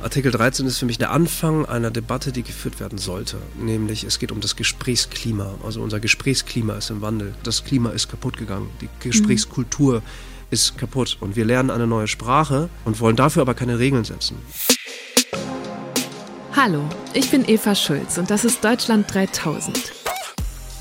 Artikel 13 ist für mich der Anfang einer Debatte, die geführt werden sollte. Nämlich es geht um das Gesprächsklima. Also unser Gesprächsklima ist im Wandel. Das Klima ist kaputt gegangen. Die Gesprächskultur mhm. ist kaputt. Und wir lernen eine neue Sprache und wollen dafür aber keine Regeln setzen. Hallo, ich bin Eva Schulz und das ist Deutschland 3000.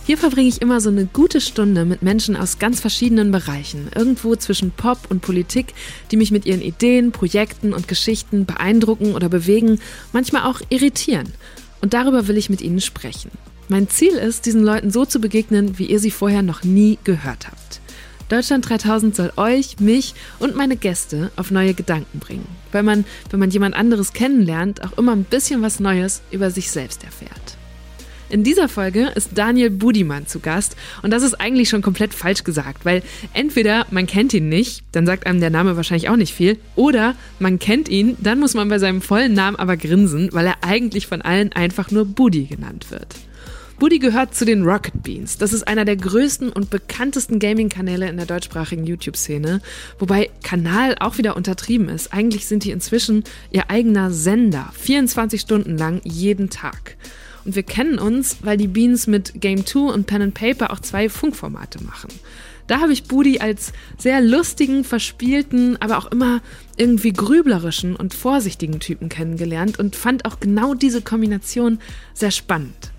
Hier verbringe ich immer so eine gute Stunde mit Menschen aus ganz verschiedenen Bereichen, irgendwo zwischen Pop und Politik, die mich mit ihren Ideen, Projekten und Geschichten beeindrucken oder bewegen, manchmal auch irritieren. Und darüber will ich mit ihnen sprechen. Mein Ziel ist, diesen Leuten so zu begegnen, wie ihr sie vorher noch nie gehört habt. Deutschland 3000 soll euch, mich und meine Gäste auf neue Gedanken bringen, weil man, wenn man jemand anderes kennenlernt, auch immer ein bisschen was Neues über sich selbst erfährt. In dieser Folge ist Daniel Budimann zu Gast und das ist eigentlich schon komplett falsch gesagt, weil entweder man kennt ihn nicht, dann sagt einem der Name wahrscheinlich auch nicht viel, oder man kennt ihn, dann muss man bei seinem vollen Namen aber grinsen, weil er eigentlich von allen einfach nur Budi genannt wird. Budi gehört zu den Rocket Beans. Das ist einer der größten und bekanntesten Gaming-Kanäle in der deutschsprachigen YouTube-Szene. Wobei Kanal auch wieder untertrieben ist. Eigentlich sind die inzwischen ihr eigener Sender. 24 Stunden lang jeden Tag. Und wir kennen uns, weil die Beans mit Game 2 und Pen and Paper auch zwei Funkformate machen. Da habe ich Budi als sehr lustigen, verspielten, aber auch immer irgendwie grüblerischen und vorsichtigen Typen kennengelernt und fand auch genau diese Kombination sehr spannend.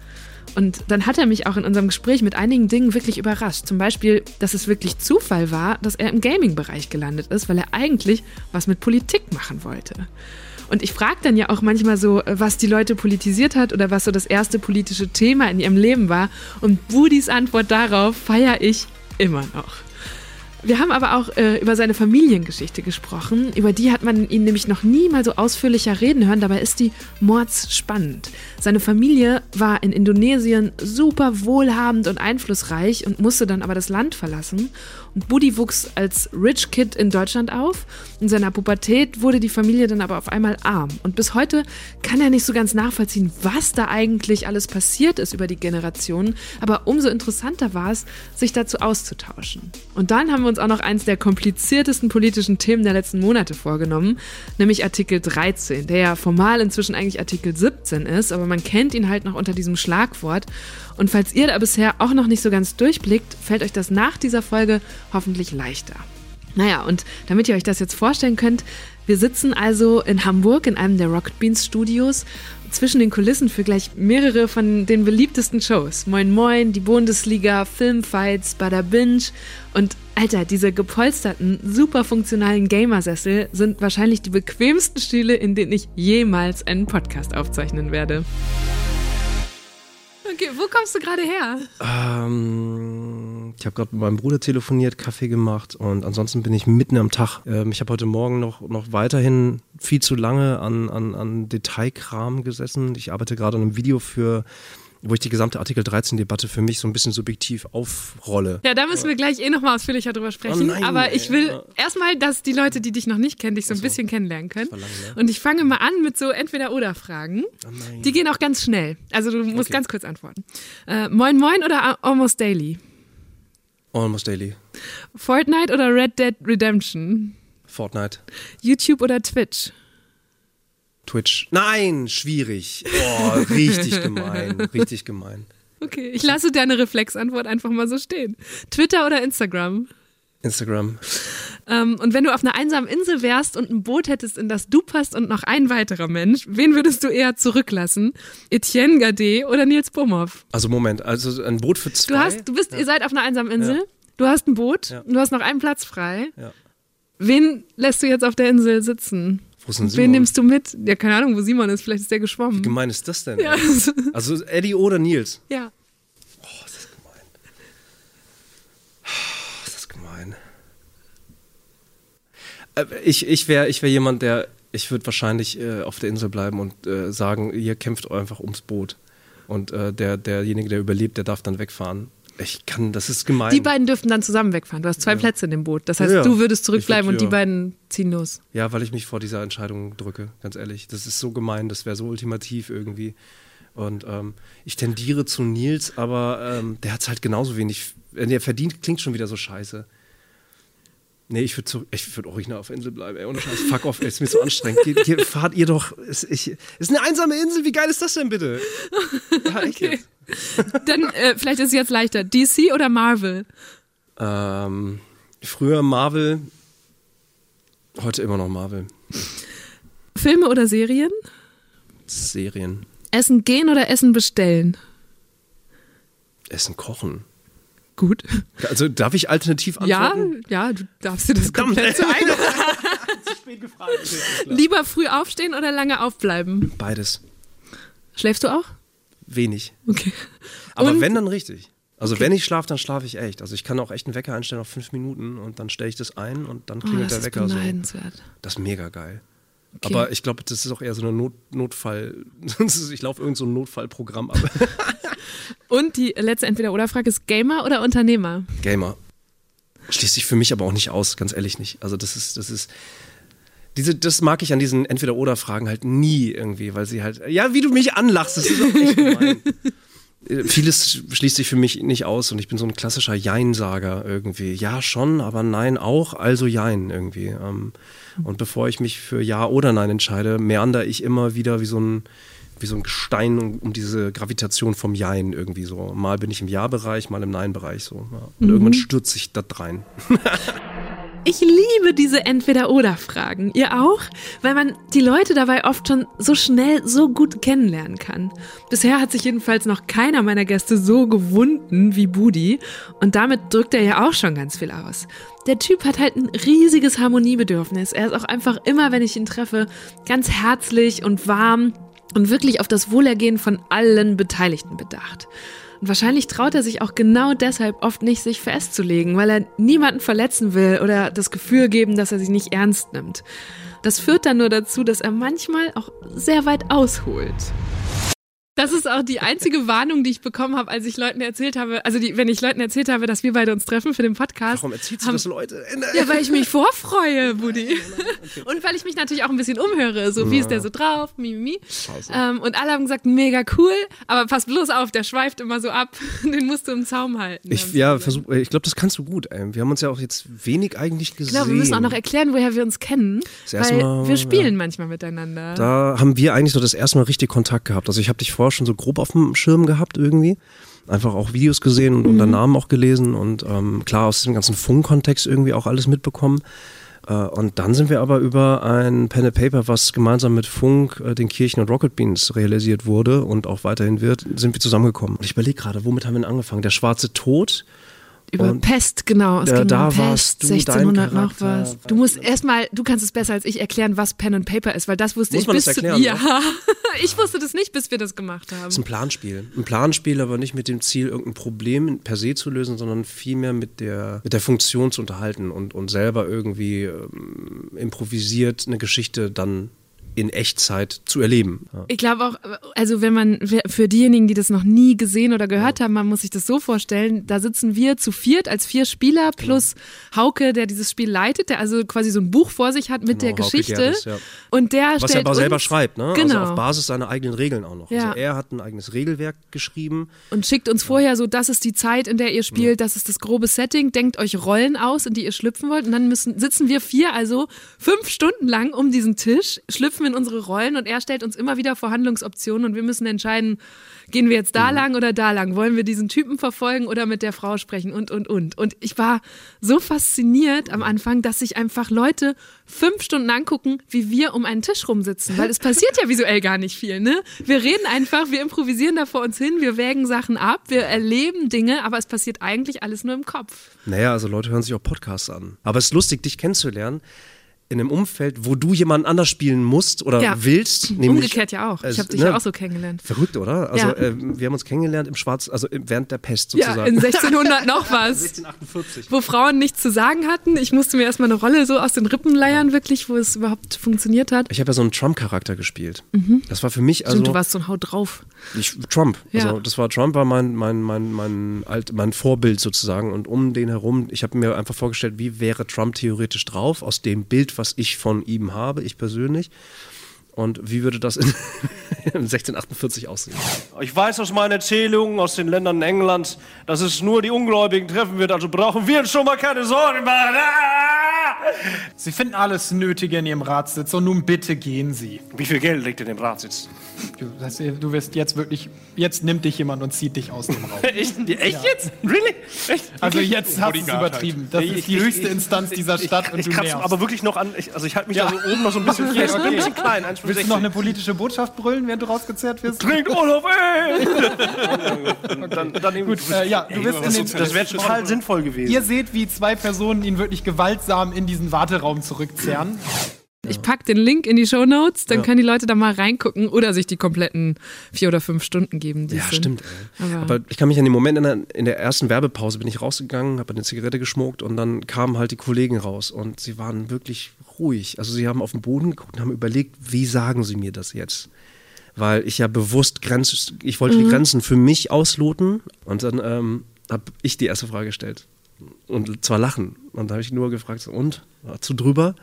Und dann hat er mich auch in unserem Gespräch mit einigen Dingen wirklich überrascht. Zum Beispiel, dass es wirklich Zufall war, dass er im Gaming-Bereich gelandet ist, weil er eigentlich was mit Politik machen wollte. Und ich frage dann ja auch manchmal so, was die Leute politisiert hat oder was so das erste politische Thema in ihrem Leben war. Und Budis Antwort darauf feiere ich immer noch. Wir haben aber auch äh, über seine Familiengeschichte gesprochen. Über die hat man ihn nämlich noch nie mal so ausführlicher reden hören. Dabei ist die mordsspannend. Seine Familie war in Indonesien super wohlhabend und einflussreich und musste dann aber das Land verlassen. Und Buddy wuchs als Rich Kid in Deutschland auf. In seiner Pubertät wurde die Familie dann aber auf einmal arm. Und bis heute kann er nicht so ganz nachvollziehen, was da eigentlich alles passiert ist über die Generationen. Aber umso interessanter war es, sich dazu auszutauschen. Und dann haben wir uns auch noch eins der kompliziertesten politischen Themen der letzten Monate vorgenommen, nämlich Artikel 13, der ja formal inzwischen eigentlich Artikel 17 ist, aber man kennt ihn halt noch unter diesem Schlagwort. Und falls ihr da bisher auch noch nicht so ganz durchblickt, fällt euch das nach dieser Folge hoffentlich leichter. Naja, und damit ihr euch das jetzt vorstellen könnt, wir sitzen also in Hamburg in einem der Rocket Beans Studios zwischen den Kulissen für gleich mehrere von den beliebtesten Shows. Moin Moin, die Bundesliga, Filmfights, Bada Binge und Alter, diese gepolsterten, super funktionalen Gamersessel sind wahrscheinlich die bequemsten Stühle, in denen ich jemals einen Podcast aufzeichnen werde. Okay, wo kommst du gerade her? Ähm, ich habe gerade mit meinem Bruder telefoniert, Kaffee gemacht und ansonsten bin ich mitten am Tag. Ähm, ich habe heute Morgen noch, noch weiterhin viel zu lange an, an, an Detailkram gesessen. Ich arbeite gerade an einem Video für wo ich die gesamte Artikel 13-Debatte für mich so ein bisschen subjektiv aufrolle. Ja, da müssen wir gleich eh nochmal ausführlicher drüber sprechen. Oh nein, Aber ich will ja. erstmal, dass die Leute, die dich noch nicht kennen, dich so ein bisschen kennenlernen können. Lang, ne? Und ich fange mal an mit so Entweder-Oder-Fragen. Oh die gehen auch ganz schnell. Also du musst okay. ganz kurz antworten. Äh, moin Moin oder Almost Daily? Almost Daily. Fortnite oder Red Dead Redemption? Fortnite. YouTube oder Twitch? Twitch. Nein, schwierig. Oh, richtig gemein, richtig gemein. Okay, ich lasse deine Reflexantwort einfach mal so stehen. Twitter oder Instagram? Instagram. Ähm, und wenn du auf einer einsamen Insel wärst und ein Boot hättest, in das du passt und noch ein weiterer Mensch, wen würdest du eher zurücklassen? Etienne Gade oder Nils Bumhoff? Also Moment, also ein Boot für zwei? Du hast, du bist, ja. ihr seid auf einer einsamen Insel, ja. du hast ein Boot, ja. du hast noch einen Platz frei. Wen lässt du jetzt auf der Insel sitzen? Wo ist denn Simon? Wen nimmst du mit? Ja, keine Ahnung, wo Simon ist. Vielleicht ist der geschwommen. Wie gemein ist das denn? Ja. Also Eddie oder Nils? Ja. Oh, ist das gemein. Oh, ist das gemein. Äh, ich, ich wäre ich wär jemand, der, ich würde wahrscheinlich äh, auf der Insel bleiben und äh, sagen, ihr kämpft einfach ums Boot. Und äh, der, derjenige, der überlebt, der darf dann wegfahren. Ich kann, das ist gemein. Die beiden dürften dann zusammen wegfahren. Du hast zwei ja. Plätze in dem Boot. Das heißt, ja, du würdest zurückbleiben würd, und die beiden ziehen los. Ja, weil ich mich vor dieser Entscheidung drücke, ganz ehrlich. Das ist so gemein, das wäre so ultimativ irgendwie. Und ähm, ich tendiere zu Nils, aber ähm, der hat halt genauso wenig. Der verdient, klingt schon wieder so scheiße. Nee, ich würde würd original auf Insel bleiben, ey. Ohne Scheiß. Fuck off, ey. Ist mir so anstrengend. Hier, hier fahrt ihr doch. Ist, ich, ist eine einsame Insel. Wie geil ist das denn bitte? Ja, echt okay. Dann, äh, vielleicht ist es jetzt leichter. DC oder Marvel? Ähm, früher Marvel, heute immer noch Marvel. Filme oder Serien? Serien. Essen gehen oder Essen bestellen? Essen kochen. Gut. Also darf ich alternativ antworten? Ja, ja, du darfst dir das Verdammt. komplett zu eigen. Zu spät gefragt. Lieber früh aufstehen oder lange aufbleiben? Beides. Schläfst du auch? Wenig. Okay. Aber Und? wenn, dann richtig. Also okay. wenn ich schlafe, dann schlafe ich echt. Also ich kann auch echt einen Wecker einstellen auf fünf Minuten und dann stelle ich das ein und dann klingelt oh, der Wecker so. Das ist mega geil. Okay. Aber ich glaube, das ist auch eher so eine Not Notfall. ich laufe irgend so ein Notfallprogramm ab. und die letzte Entweder-Oder-Frage ist Gamer oder Unternehmer? Gamer. Schließt sich für mich aber auch nicht aus, ganz ehrlich nicht. Also das ist, das ist. Diese, das mag ich an diesen Entweder-Oder-Fragen halt nie irgendwie, weil sie halt. Ja, wie du mich anlachst, das ist auch echt gemein. Vieles schließt sich für mich nicht aus und ich bin so ein klassischer Jein-Sager irgendwie. Ja, schon, aber nein auch, also Jein irgendwie. Ähm, und bevor ich mich für Ja oder Nein entscheide, meander ich immer wieder wie so ein, wie so ein Gestein um, diese Gravitation vom Jein irgendwie so. Mal bin ich im Ja-Bereich, mal im Nein-Bereich so. Und mhm. irgendwann stürzt sich das rein. Ich liebe diese Entweder-Oder-Fragen. Ihr auch? Weil man die Leute dabei oft schon so schnell, so gut kennenlernen kann. Bisher hat sich jedenfalls noch keiner meiner Gäste so gewunden wie Budi. Und damit drückt er ja auch schon ganz viel aus. Der Typ hat halt ein riesiges Harmoniebedürfnis. Er ist auch einfach immer, wenn ich ihn treffe, ganz herzlich und warm und wirklich auf das Wohlergehen von allen Beteiligten bedacht. Und wahrscheinlich traut er sich auch genau deshalb oft nicht, sich festzulegen, weil er niemanden verletzen will oder das Gefühl geben, dass er sich nicht ernst nimmt. Das führt dann nur dazu, dass er manchmal auch sehr weit ausholt. Das ist auch die einzige Warnung, die ich bekommen habe, als ich Leuten erzählt habe, also die, wenn ich Leuten erzählt habe, dass wir beide uns treffen für den Podcast. Warum erzählst du das Leute? Ja, weil ich mich vorfreue, Buddy. Okay. Und weil ich mich natürlich auch ein bisschen umhöre, so wie ist der so drauf, mimimi. Ähm, und alle haben gesagt, mega cool, aber pass bloß auf, der schweift immer so ab, den musst du im Zaum halten. Ich, ja, versuch, ich glaube, das kannst du gut. Ey. Wir haben uns ja auch jetzt wenig eigentlich gesehen. Genau, wir müssen auch noch erklären, woher wir uns kennen, das weil Mal, wir spielen ja. manchmal miteinander. Da haben wir eigentlich so das erste Mal richtig Kontakt gehabt. Also ich habe dich vorher schon so grob auf dem Schirm gehabt irgendwie. Einfach auch Videos gesehen und, mhm. und Namen auch gelesen und ähm, klar aus dem ganzen Funkkontext irgendwie auch alles mitbekommen. Äh, und dann sind wir aber über ein Pen and Paper, was gemeinsam mit Funk, äh, den Kirchen und Rocket Beans realisiert wurde und auch weiterhin wird, sind wir zusammengekommen. Und ich überlege gerade, womit haben wir denn angefangen? Der schwarze Tod über und Pest, genau. Es da, ging da um Pest, du, 1600 noch was. Du musst erstmal, du kannst es besser als ich erklären, was Pen and Paper ist, weil das wusste Muss ich man bis das erklären, Ja, ich wusste das nicht, bis wir das gemacht haben. Es ist ein Planspiel. Ein Planspiel, aber nicht mit dem Ziel, irgendein Problem per se zu lösen, sondern vielmehr mit der, mit der Funktion zu unterhalten und, und selber irgendwie ähm, improvisiert eine Geschichte dann in Echtzeit zu erleben. Ja. Ich glaube auch, also wenn man, für diejenigen, die das noch nie gesehen oder gehört ja. haben, man muss sich das so vorstellen, da sitzen wir zu viert als vier Spieler plus genau. Hauke, der dieses Spiel leitet, der also quasi so ein Buch vor sich hat mit genau, der Geschichte. Gerdes, ja. Und der Was stellt er aber uns, selber schreibt, ne? Genau. Also auf Basis seiner eigenen Regeln auch noch. Also er hat ein eigenes Regelwerk geschrieben. Und schickt uns vorher so, das ist die Zeit, in der ihr spielt, das ist das grobe Setting, denkt euch Rollen aus, in die ihr schlüpfen wollt. Und dann müssen, sitzen wir vier also fünf Stunden lang um diesen Tisch, schlüpfen in unsere Rollen und er stellt uns immer wieder Verhandlungsoptionen und wir müssen entscheiden, gehen wir jetzt da mhm. lang oder da lang? Wollen wir diesen Typen verfolgen oder mit der Frau sprechen und, und, und. Und ich war so fasziniert am Anfang, dass sich einfach Leute fünf Stunden angucken, wie wir um einen Tisch rumsitzen, weil es passiert ja visuell gar nicht viel, ne? Wir reden einfach, wir improvisieren da vor uns hin, wir wägen Sachen ab, wir erleben Dinge, aber es passiert eigentlich alles nur im Kopf. Naja, also Leute hören sich auch Podcasts an. Aber es ist lustig, dich kennenzulernen in einem Umfeld, wo du jemanden anders spielen musst oder ja. willst. Nämlich, Umgekehrt ja auch. Ich habe dich ne, ja auch so kennengelernt. Verrückt, oder? Also ja. äh, wir haben uns kennengelernt im Schwarz, also während der Pest sozusagen. Ja, in 1600 noch was. 1648. Wo Frauen nichts zu sagen hatten. Ich musste mir erstmal eine Rolle so aus den Rippen leiern, wirklich, wo es überhaupt funktioniert hat. Ich habe ja so einen Trump-Charakter gespielt. Mhm. Das war für mich also. Stimmt, du warst so ein Haut drauf. Ich, Trump. Ja. Also das war Trump war mein, mein, mein, mein, alt, mein Vorbild sozusagen. Und um den herum, ich habe mir einfach vorgestellt, wie wäre Trump theoretisch drauf, aus dem Bild, was ich von ihm habe, ich persönlich. Und wie würde das in 1648 aussehen? Ich weiß aus meinen Erzählungen aus den Ländern Englands, dass es nur die Ungläubigen treffen wird, also brauchen wir uns schon mal keine Sorgen machen. Ah! Sie finden alles Nötige in Ihrem Ratssitz und nun bitte gehen Sie. Wie viel Geld liegt in dem Ratsitz? Du, das, du wirst jetzt wirklich, jetzt nimmt dich jemand und zieht dich aus dem Raum. Echt? Echt jetzt? Really? Echt? Also jetzt hast du es übertrieben. Das ist die höchste Instanz dieser Stadt und Ich du kratze nervst. aber wirklich noch an. Ich, also ich halte mich Ja. da so oben noch so ein bisschen Okay, fest. okay. Ein bisschen klein. Willst du noch eine politische Botschaft brüllen, während du rausgezerrt wirst? Trinkt Olaf, ey! dann, dann Gut, äh, ja, du wirst in den, das wäre total sinnvoll gewesen. Ihr seht, wie zwei Personen ihn wirklich gewaltsam in diesen Warteraum zurückzerren. Ich pack den Link in die Show Notes, dann können die Leute da mal reingucken oder sich die kompletten vier oder fünf Stunden geben. Ja, sind. stimmt. Aber- Aber, ich kann mich an den Moment in der, in der ersten Werbepause bin ich rausgegangen, habe eine Zigarette geschmuckt und dann kamen halt die Kollegen raus und sie waren wirklich ruhig. Also sie haben auf den Boden geguckt und haben überlegt, wie sagen sie mir das jetzt? Weil ich ja bewusst Grenz, ich wollte die Grenzen für mich ausloten und dann ähm, habe ich die erste Frage gestellt. Und zwar lachen. Und da habe ich nur gefragt, und? War zu drüber?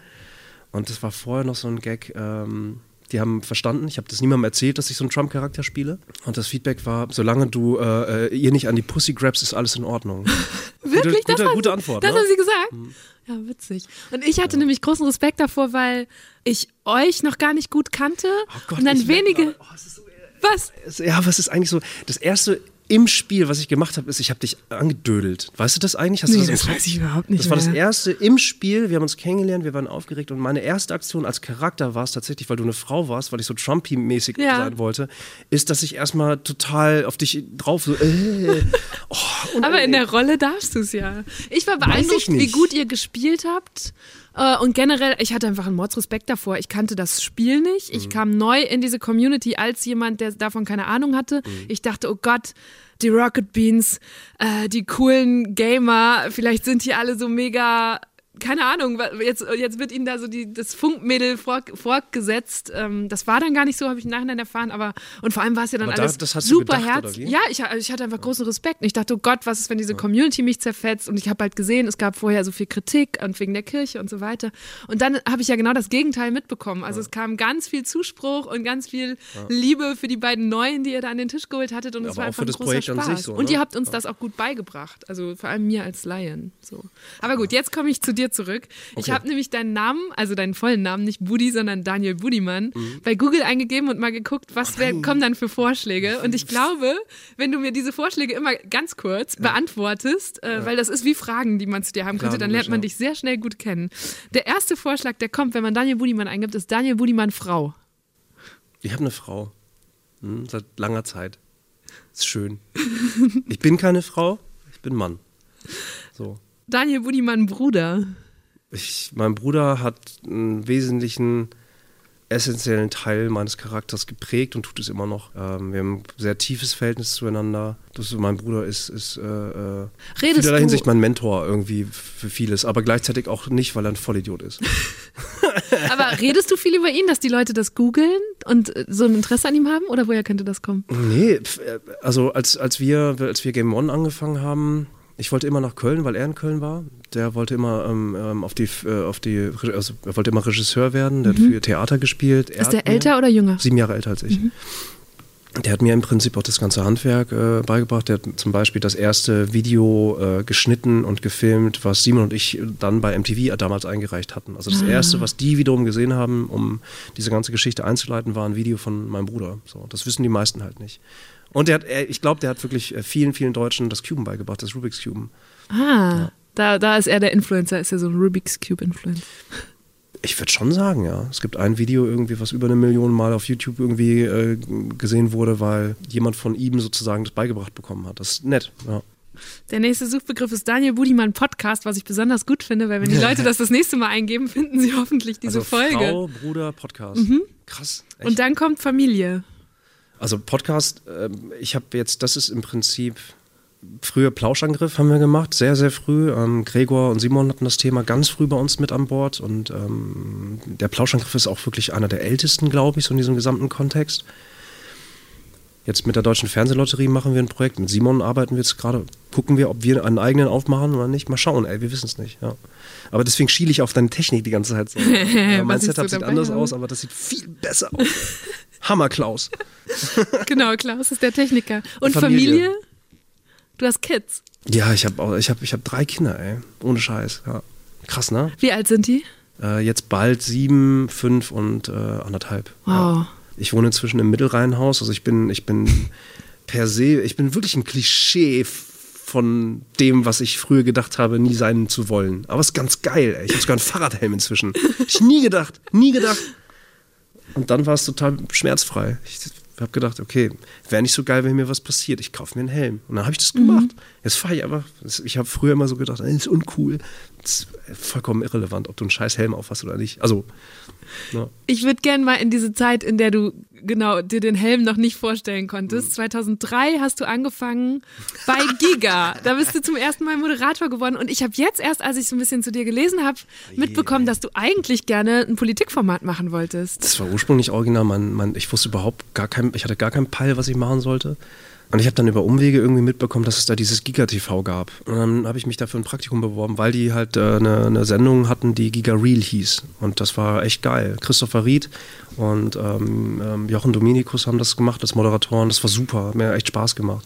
Und das war vorher noch so ein Gag. Ähm, die haben verstanden, ich habe das niemandem erzählt, dass ich so einen Trump-Charakter spiele. Und das Feedback war, solange du äh, äh, ihr nicht an die Pussy grabst, ist alles in Ordnung. Wirklich? Gute, das gute sie, Antwort, Das ne? haben sie gesagt? Ja, witzig. Und ich hatte nämlich großen Respekt davor, weil ich euch noch gar nicht gut kannte Oh Gott, und dann wenige. gerade, oh, so- Was? Es- Ja, was ist eigentlich so? Das erste im Spiel, was ich gemacht habe, ist, ich habe dich angedödelt. Weißt du das eigentlich? Hast du Nee, das Kopf? weiß ich überhaupt nicht Das war das mehr. erste im Spiel. Wir haben uns kennengelernt, wir waren aufgeregt und meine erste Aktion als Charakter war es tatsächlich, weil du eine Frau warst, weil ich so Trumpy-mäßig Ja. sein wollte, ist, dass ich erstmal total auf dich drauf so. Äh, oh, Aber in der Rolle darfst du es ja. Ich war beeindruckt, ich wie gut ihr gespielt habt. Äh, Und generell, ich hatte einfach einen Mordsrespekt davor. Ich kannte das Spiel nicht. Mhm. Ich kam neu in diese Community als jemand, der davon keine Ahnung hatte. Mhm. Ich dachte, oh Gott, die Rocket Beans, äh, die coolen Gamer, vielleicht sind die alle so mega. Keine Ahnung, jetzt, jetzt wird ihnen da so die, das Funkmädel vor, vorgesetzt. Ähm, das war dann gar nicht so, habe ich im Nachhinein erfahren, aber und vor allem war es ja dann Aber da- alles du super herz. Ja, ich, ich hatte einfach großen Respekt. Und ich dachte, oh Gott, was ist, wenn diese Community mich zerfetzt? Und ich habe halt gesehen, es gab vorher so viel Kritik und wegen der Kirche und so weiter. Und dann habe ich ja genau das Gegenteil mitbekommen. Also es kam ganz viel Zuspruch und ganz viel Liebe für die beiden Neuen, die ihr da an den Tisch geholt hattet. Und es Aber war einfach ein großer Projekt Spaß. so, und ne? ihr habt uns das auch gut beigebracht. Also vor allem mir als Lion. So. Aber gut, jetzt komme ich zu dir zurück. Ich habe nämlich deinen Namen, also deinen vollen Namen, nicht Budi, sondern Daniel Budimann, Mhm. bei Google eingegeben und mal geguckt, was wär, kommen dann für Vorschläge. Und ich glaube, wenn du mir diese Vorschläge immer ganz kurz beantwortest, äh, weil das ist wie Fragen, die man zu dir haben Klar, könnte, dann lernt man ja. dich sehr schnell gut kennen. Der erste Vorschlag, der kommt, wenn man Daniel Budimann eingibt, ist Daniel Budimann Frau. Ich habe eine Frau. Hm, seit langer Zeit. Ist schön. Ich bin keine Frau, ich bin Mann. So. Daniel Budimann Bruder. Ich, mein Bruder hat einen wesentlichen essentiellen Teil meines Charakters geprägt und tut es immer noch. Ähm, wir haben ein sehr tiefes Verhältnis zueinander. Das, mein Bruder ist, ist äh, äh, in Redest vielerlei Hinsicht mein Mentor irgendwie für vieles, aber gleichzeitig auch nicht, weil er ein Vollidiot ist. Aber redest du viel über ihn, dass die Leute das googeln und äh, so ein Interesse an ihm haben? Oder woher könnte das kommen? Nee, äh, also als, als, wir, als wir Game One angefangen haben, ich wollte immer nach Köln, weil er in Köln war. Der wollte immer ähm, ähm, auf die, äh, auf die, also er wollte immer Regisseur werden, der hat für Theater gespielt. Er Mhm. Ist der mir- älter oder jünger? Sieben Jahre älter als ich. Der hat mir im Prinzip auch das ganze Handwerk äh, beigebracht. Der hat zum Beispiel das erste Video äh, geschnitten und gefilmt, was Simon und ich dann bei MTV damals eingereicht hatten. Also das erste, was die wiederum gesehen haben, um diese ganze Geschichte einzuleiten, war ein Video von meinem Bruder. So, das wissen die meisten halt nicht. Und der hat, ich glaube, der hat wirklich äh, vielen, vielen Deutschen das Cuben beigebracht, das Rubik's Cuben. Ah, da, da ist er der Influencer, ist er so ein Rubik's Cube Influencer. Ich würde schon sagen, ja. Es gibt ein Video irgendwie, was über eine Million Mal auf YouTube irgendwie äh, gesehen wurde, weil jemand von ihm sozusagen das beigebracht bekommen hat. Das ist nett, ja. Der nächste Suchbegriff ist Daniel Budimann Podcast, was ich besonders gut finde, weil wenn die Leute das das nächste Mal eingeben, finden sie hoffentlich diese also Folge. Mhm. Frau, Bruder, Podcast. Krass. Echt? Und dann kommt Familie. Also Podcast, ähm, ich habe jetzt, das ist im Prinzip früher Plauschangriff haben wir gemacht, sehr, sehr früh. Ähm, Gregor und Simon hatten das Thema ganz früh bei uns mit an Bord und ähm, der Plauschangriff ist auch wirklich einer der ältesten, glaube ich, so in diesem gesamten Kontext. Jetzt mit der Deutschen Fernsehlotterie machen wir ein Projekt. Mit Simon arbeiten wir jetzt gerade, gucken wir, ob wir einen eigenen aufmachen oder nicht. Mal schauen, ey, wir wissen es nicht. Ja. Aber deswegen schiele ich auf deine Technik die ganze Zeit so. ja, mein Setup sieht anders aus? aus, aber das sieht viel besser aus. Hammer, Klaus. Genau, Klaus ist der Techniker. Und Familie. Familie? Du hast Kids. Ja, ich habe ich hab, ich hab drei Kinder, ey. Ohne Scheiß, ja. Krass, ne? Wie alt sind die? Äh, jetzt bald sieben, fünf und äh, anderthalb. Wow. Ja. Ich wohne inzwischen im Mittelrheinhaus, also ich bin, ich bin per se, ich bin wirklich ein Klischee von dem, was ich früher gedacht habe, nie sein zu wollen. Aber es ist ganz geil, ey. Ich habe sogar einen Fahrradhelm inzwischen. Ich nie gedacht, nie gedacht. Und dann war es total schmerzfrei. Ich habe gedacht, okay, wäre nicht so geil, wenn mir was passiert. Ich kaufe mir einen Helm. Und dann habe ich das gemacht. Jetzt fahre ich aber. Ich habe früher immer so gedacht, das ist uncool. Das ist vollkommen irrelevant, ob du einen scheiß Helm aufhast oder nicht. Also, ja. Ich würde gerne mal in diese Zeit, in der du genau dir den Helm noch nicht vorstellen konntest. 2003 hast du angefangen bei Giga. Da bist du zum ersten Mal Moderator geworden. Und ich habe jetzt erst, als ich so ein bisschen zu dir gelesen habe, mitbekommen, dass du eigentlich gerne ein Politikformat machen wolltest. Das war ursprünglich original. Mein, mein, ich wusste überhaupt gar kein, ich hatte gar keinen Peil, was ich machen sollte. Und ich habe dann über Umwege irgendwie mitbekommen, dass es da dieses Giga-TV gab. Und dann habe ich mich dafür ein Praktikum beworben, weil die halt äh, eine, eine Sendung hatten, die Giga Real hieß. Und das war echt geil. Christopher Ried und ähm, ähm, Jochen Dominikus haben das gemacht als Moderatoren. Das war super, hat mir echt Spaß gemacht.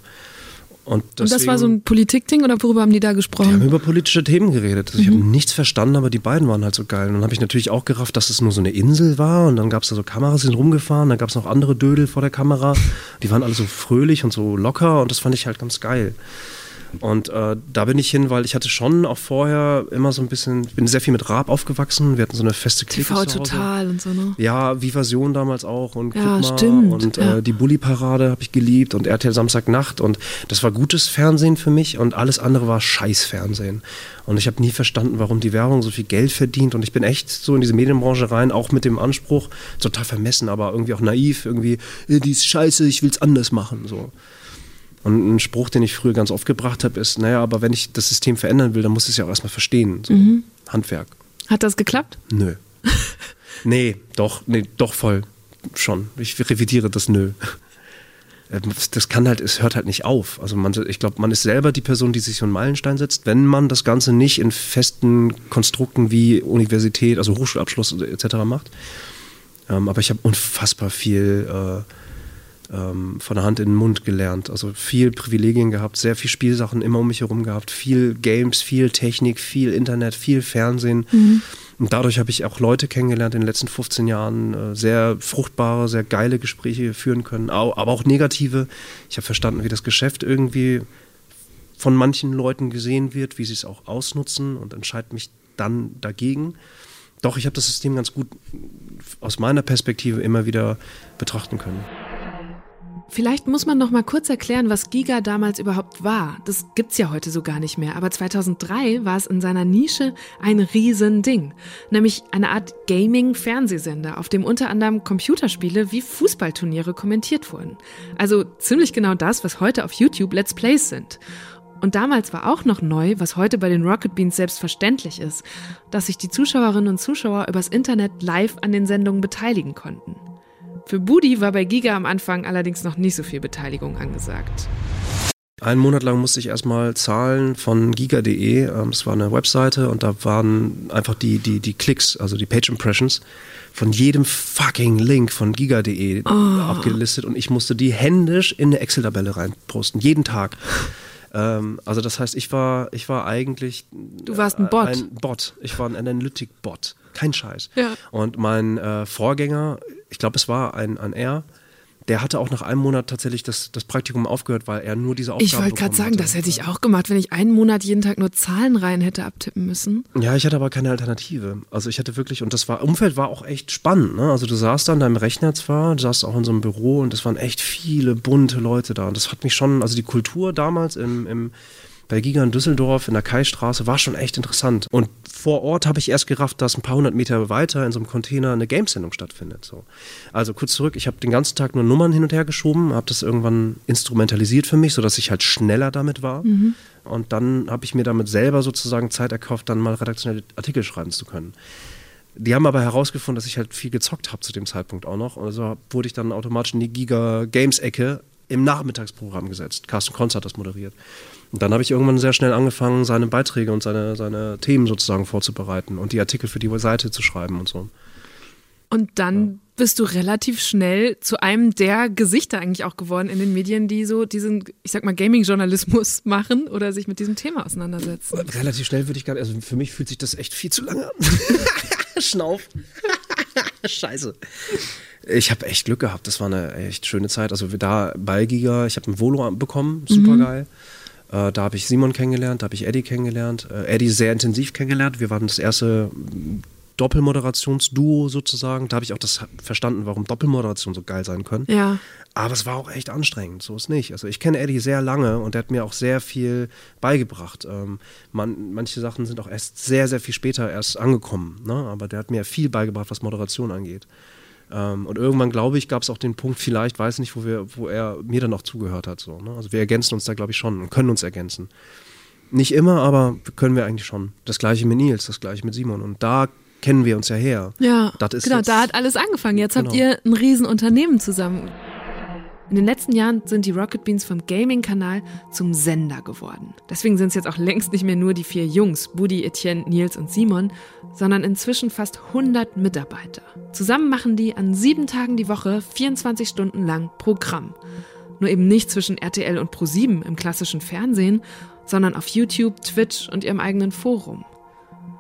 Und, Und das war so ein Politikding oder worüber haben die da Die haben gesprochen? über politische Themen geredet. Also Ich habe nichts verstanden, aber die beiden waren halt so geil. Und dann habe ich natürlich auch gerafft, dass es nur so eine Insel war. Und dann gab es da so Kameras, die sind rumgefahren. Dann gab es noch andere Dödel vor der Kamera. Die waren alle so fröhlich und so locker. Und das fand ich halt ganz geil. Und äh, da bin ich hin, weil ich hatte schon auch vorher immer so ein bisschen, ich bin sehr viel mit Raab aufgewachsen. Wir hatten so eine feste Clique TV total und so, ne? Ja, Vivasion damals auch und Ja, stimmt, und ja. äh, die Bully-Parade habe ich geliebt und RTL Samstagnacht und das war gutes Fernsehen für mich und alles andere war Scheißfernsehen. Und ich habe nie verstanden, warum die Werbung so viel Geld verdient und ich bin echt so in diese Medienbranche rein, auch mit dem Anspruch, total vermessen, aber irgendwie auch naiv, irgendwie, äh, die ist scheiße, ich will's anders machen, so. Und ein Spruch, den ich früher ganz oft gebracht habe, ist, naja, aber wenn ich das System verändern will, dann muss ich es ja auch erstmal verstehen. So. Mhm. Handwerk. Hat das geklappt? Nö. nee, doch, nee, doch voll. Schon. Ich revidiere das Nö. Ähm, Das kann halt, es hört halt nicht auf. Also man, ich glaube, man ist selber die Person, die sich so einen Meilenstein setzt, wenn man das Ganze nicht in festen Konstrukten wie Universität, also Hochschulabschluss etc. macht. Ähm, aber ich habe unfassbar viel äh, ähm, von der Hand in den Mund gelernt. Also viel Privilegien gehabt, sehr viel Spielsachen immer um mich herum gehabt, viel Games, viel Technik, viel Internet, viel Fernsehen. Und dadurch habe ich auch Leute kennengelernt in den letzten 15 Jahren, äh, sehr fruchtbare, sehr geile Gespräche führen können, aber auch negative. Ich habe verstanden, wie das Geschäft irgendwie von manchen Leuten gesehen wird, wie sie es auch ausnutzen und entscheide mich dann dagegen. Doch, ich habe das System ganz gut aus meiner Perspektive immer wieder betrachten können. Vielleicht muss man noch mal kurz erklären, was Giga damals überhaupt war. Das gibt's ja heute so gar nicht mehr. Aber 2003 war es in seiner Nische ein Riesending. Nämlich eine Art Gaming-Fernsehsender, auf dem unter anderem Computerspiele wie Fußballturniere kommentiert wurden. Also ziemlich genau das, was heute auf YouTube Let's Plays sind. Und damals war auch noch neu, was heute bei den Rocket Beans selbstverständlich ist, dass sich die Zuschauerinnen und Zuschauer übers Internet live an den Sendungen beteiligen konnten. Für Budi war bei Giga am Anfang allerdings noch nicht so viel Beteiligung angesagt. Einen Monat lang musste ich erstmal zahlen von giga.de. Ähm, Das war eine Webseite und da waren einfach die, die, die Klicks, also die Page Impressions von jedem fucking Link von giga.de abgelistet und ich musste die händisch in eine Excel-Tabelle reinposten, jeden Tag. Ähm, also das heißt, ich war, ich war eigentlich Du warst ein Bot. Ein Bot. Ich war ein Analytic-Bot. Kein Scheiß. Ja. Und mein äh, Vorgänger, ich glaube, es war ein, ein R, der hatte auch nach einem Monat tatsächlich das, das Praktikum aufgehört, weil er nur diese Aufgaben Ich wollte gerade sagen, hatte. das hätte ich auch gemacht, wenn ich einen Monat jeden Tag nur Zahlen rein hätte abtippen müssen. Ja, ich hatte aber keine Alternative. Also ich hatte wirklich, und das war, Umfeld war auch echt spannend. Ne? Also du saßt da an deinem Rechner zwar, du saßt auch in so einem Büro und es waren echt viele bunte Leute da. Und das hat mich schon, also die Kultur damals im, im, bei Giga in Düsseldorf in der Kaistraße war schon echt interessant. Und vor Ort habe ich erst gerafft, dass ein paar hundert Meter weiter in so einem Container eine Gamesendung stattfindet. So. Also kurz zurück, ich habe den ganzen Tag nur Nummern hin und her geschoben, habe das irgendwann instrumentalisiert für mich, sodass ich halt schneller damit war. Und dann habe ich mir damit selber sozusagen Zeit erkauft, dann mal redaktionelle Artikel schreiben zu können. Die haben aber herausgefunden, dass ich halt viel gezockt habe zu dem Zeitpunkt auch noch. Also wurde ich dann automatisch in die Giga Games Ecke im Nachmittagsprogramm gesetzt. Carsten Konz hat das moderiert. Und dann habe ich irgendwann sehr schnell angefangen, seine Beiträge und seine, seine Themen sozusagen vorzubereiten und die Artikel für die Seite zu schreiben und so. Und dann bist du relativ schnell zu einem der Gesichter eigentlich auch geworden in den Medien, die so diesen, ich sag mal, Gaming-Journalismus machen oder sich mit diesem Thema auseinandersetzen. Relativ schnell würde ich gar nicht, also für mich fühlt sich das echt viel zu lange an. Schnauf. Scheiße. Ich habe echt Glück gehabt. Das war eine echt schöne Zeit. Also da bei Giga, ich habe ein Volo bekommen, super geil. Äh, da habe ich Simon kennengelernt, da habe ich Eddie kennengelernt. Äh, Eddie sehr intensiv kennengelernt. Wir waren das erste Doppelmoderationsduo sozusagen. Da habe ich auch das verstanden, warum Doppelmoderation so geil sein können. Ja. Aber es war auch echt anstrengend, so ist nicht. Also ich kenne Eddie sehr lange und der hat mir auch sehr viel beigebracht. Ähm, man, manche Sachen sind auch erst sehr, sehr viel später erst angekommen. Ne? Aber der hat mir viel beigebracht, was Moderation angeht. Ähm, und irgendwann, glaube ich, gab es auch den Punkt, vielleicht, weiß nicht, wo, wir, wo er mir dann auch zugehört hat. So, ne? Also wir ergänzen uns da, glaube ich, schon und können uns ergänzen. Nicht immer, aber können wir eigentlich schon. Das gleiche mit Nils, das gleiche mit Simon. Und da kennen wir uns ja her. Ja, Das ist genau, jetzt- da hat alles angefangen. Jetzt habt Genau. ihr ein Riesenunternehmen zusammen. In den letzten Jahren sind die Rocket Beans vom Gaming-Kanal zum Sender geworden. Deswegen sind es jetzt auch längst nicht mehr nur die vier Jungs, Budi, Etienne, Nils und Simon, sondern inzwischen fast 100 Mitarbeiter. Zusammen machen die an sieben Tagen die Woche 24 Stunden lang Programm. Nur eben nicht zwischen RTL und Pro7 im klassischen Fernsehen, sondern auf YouTube, Twitch und ihrem eigenen Forum.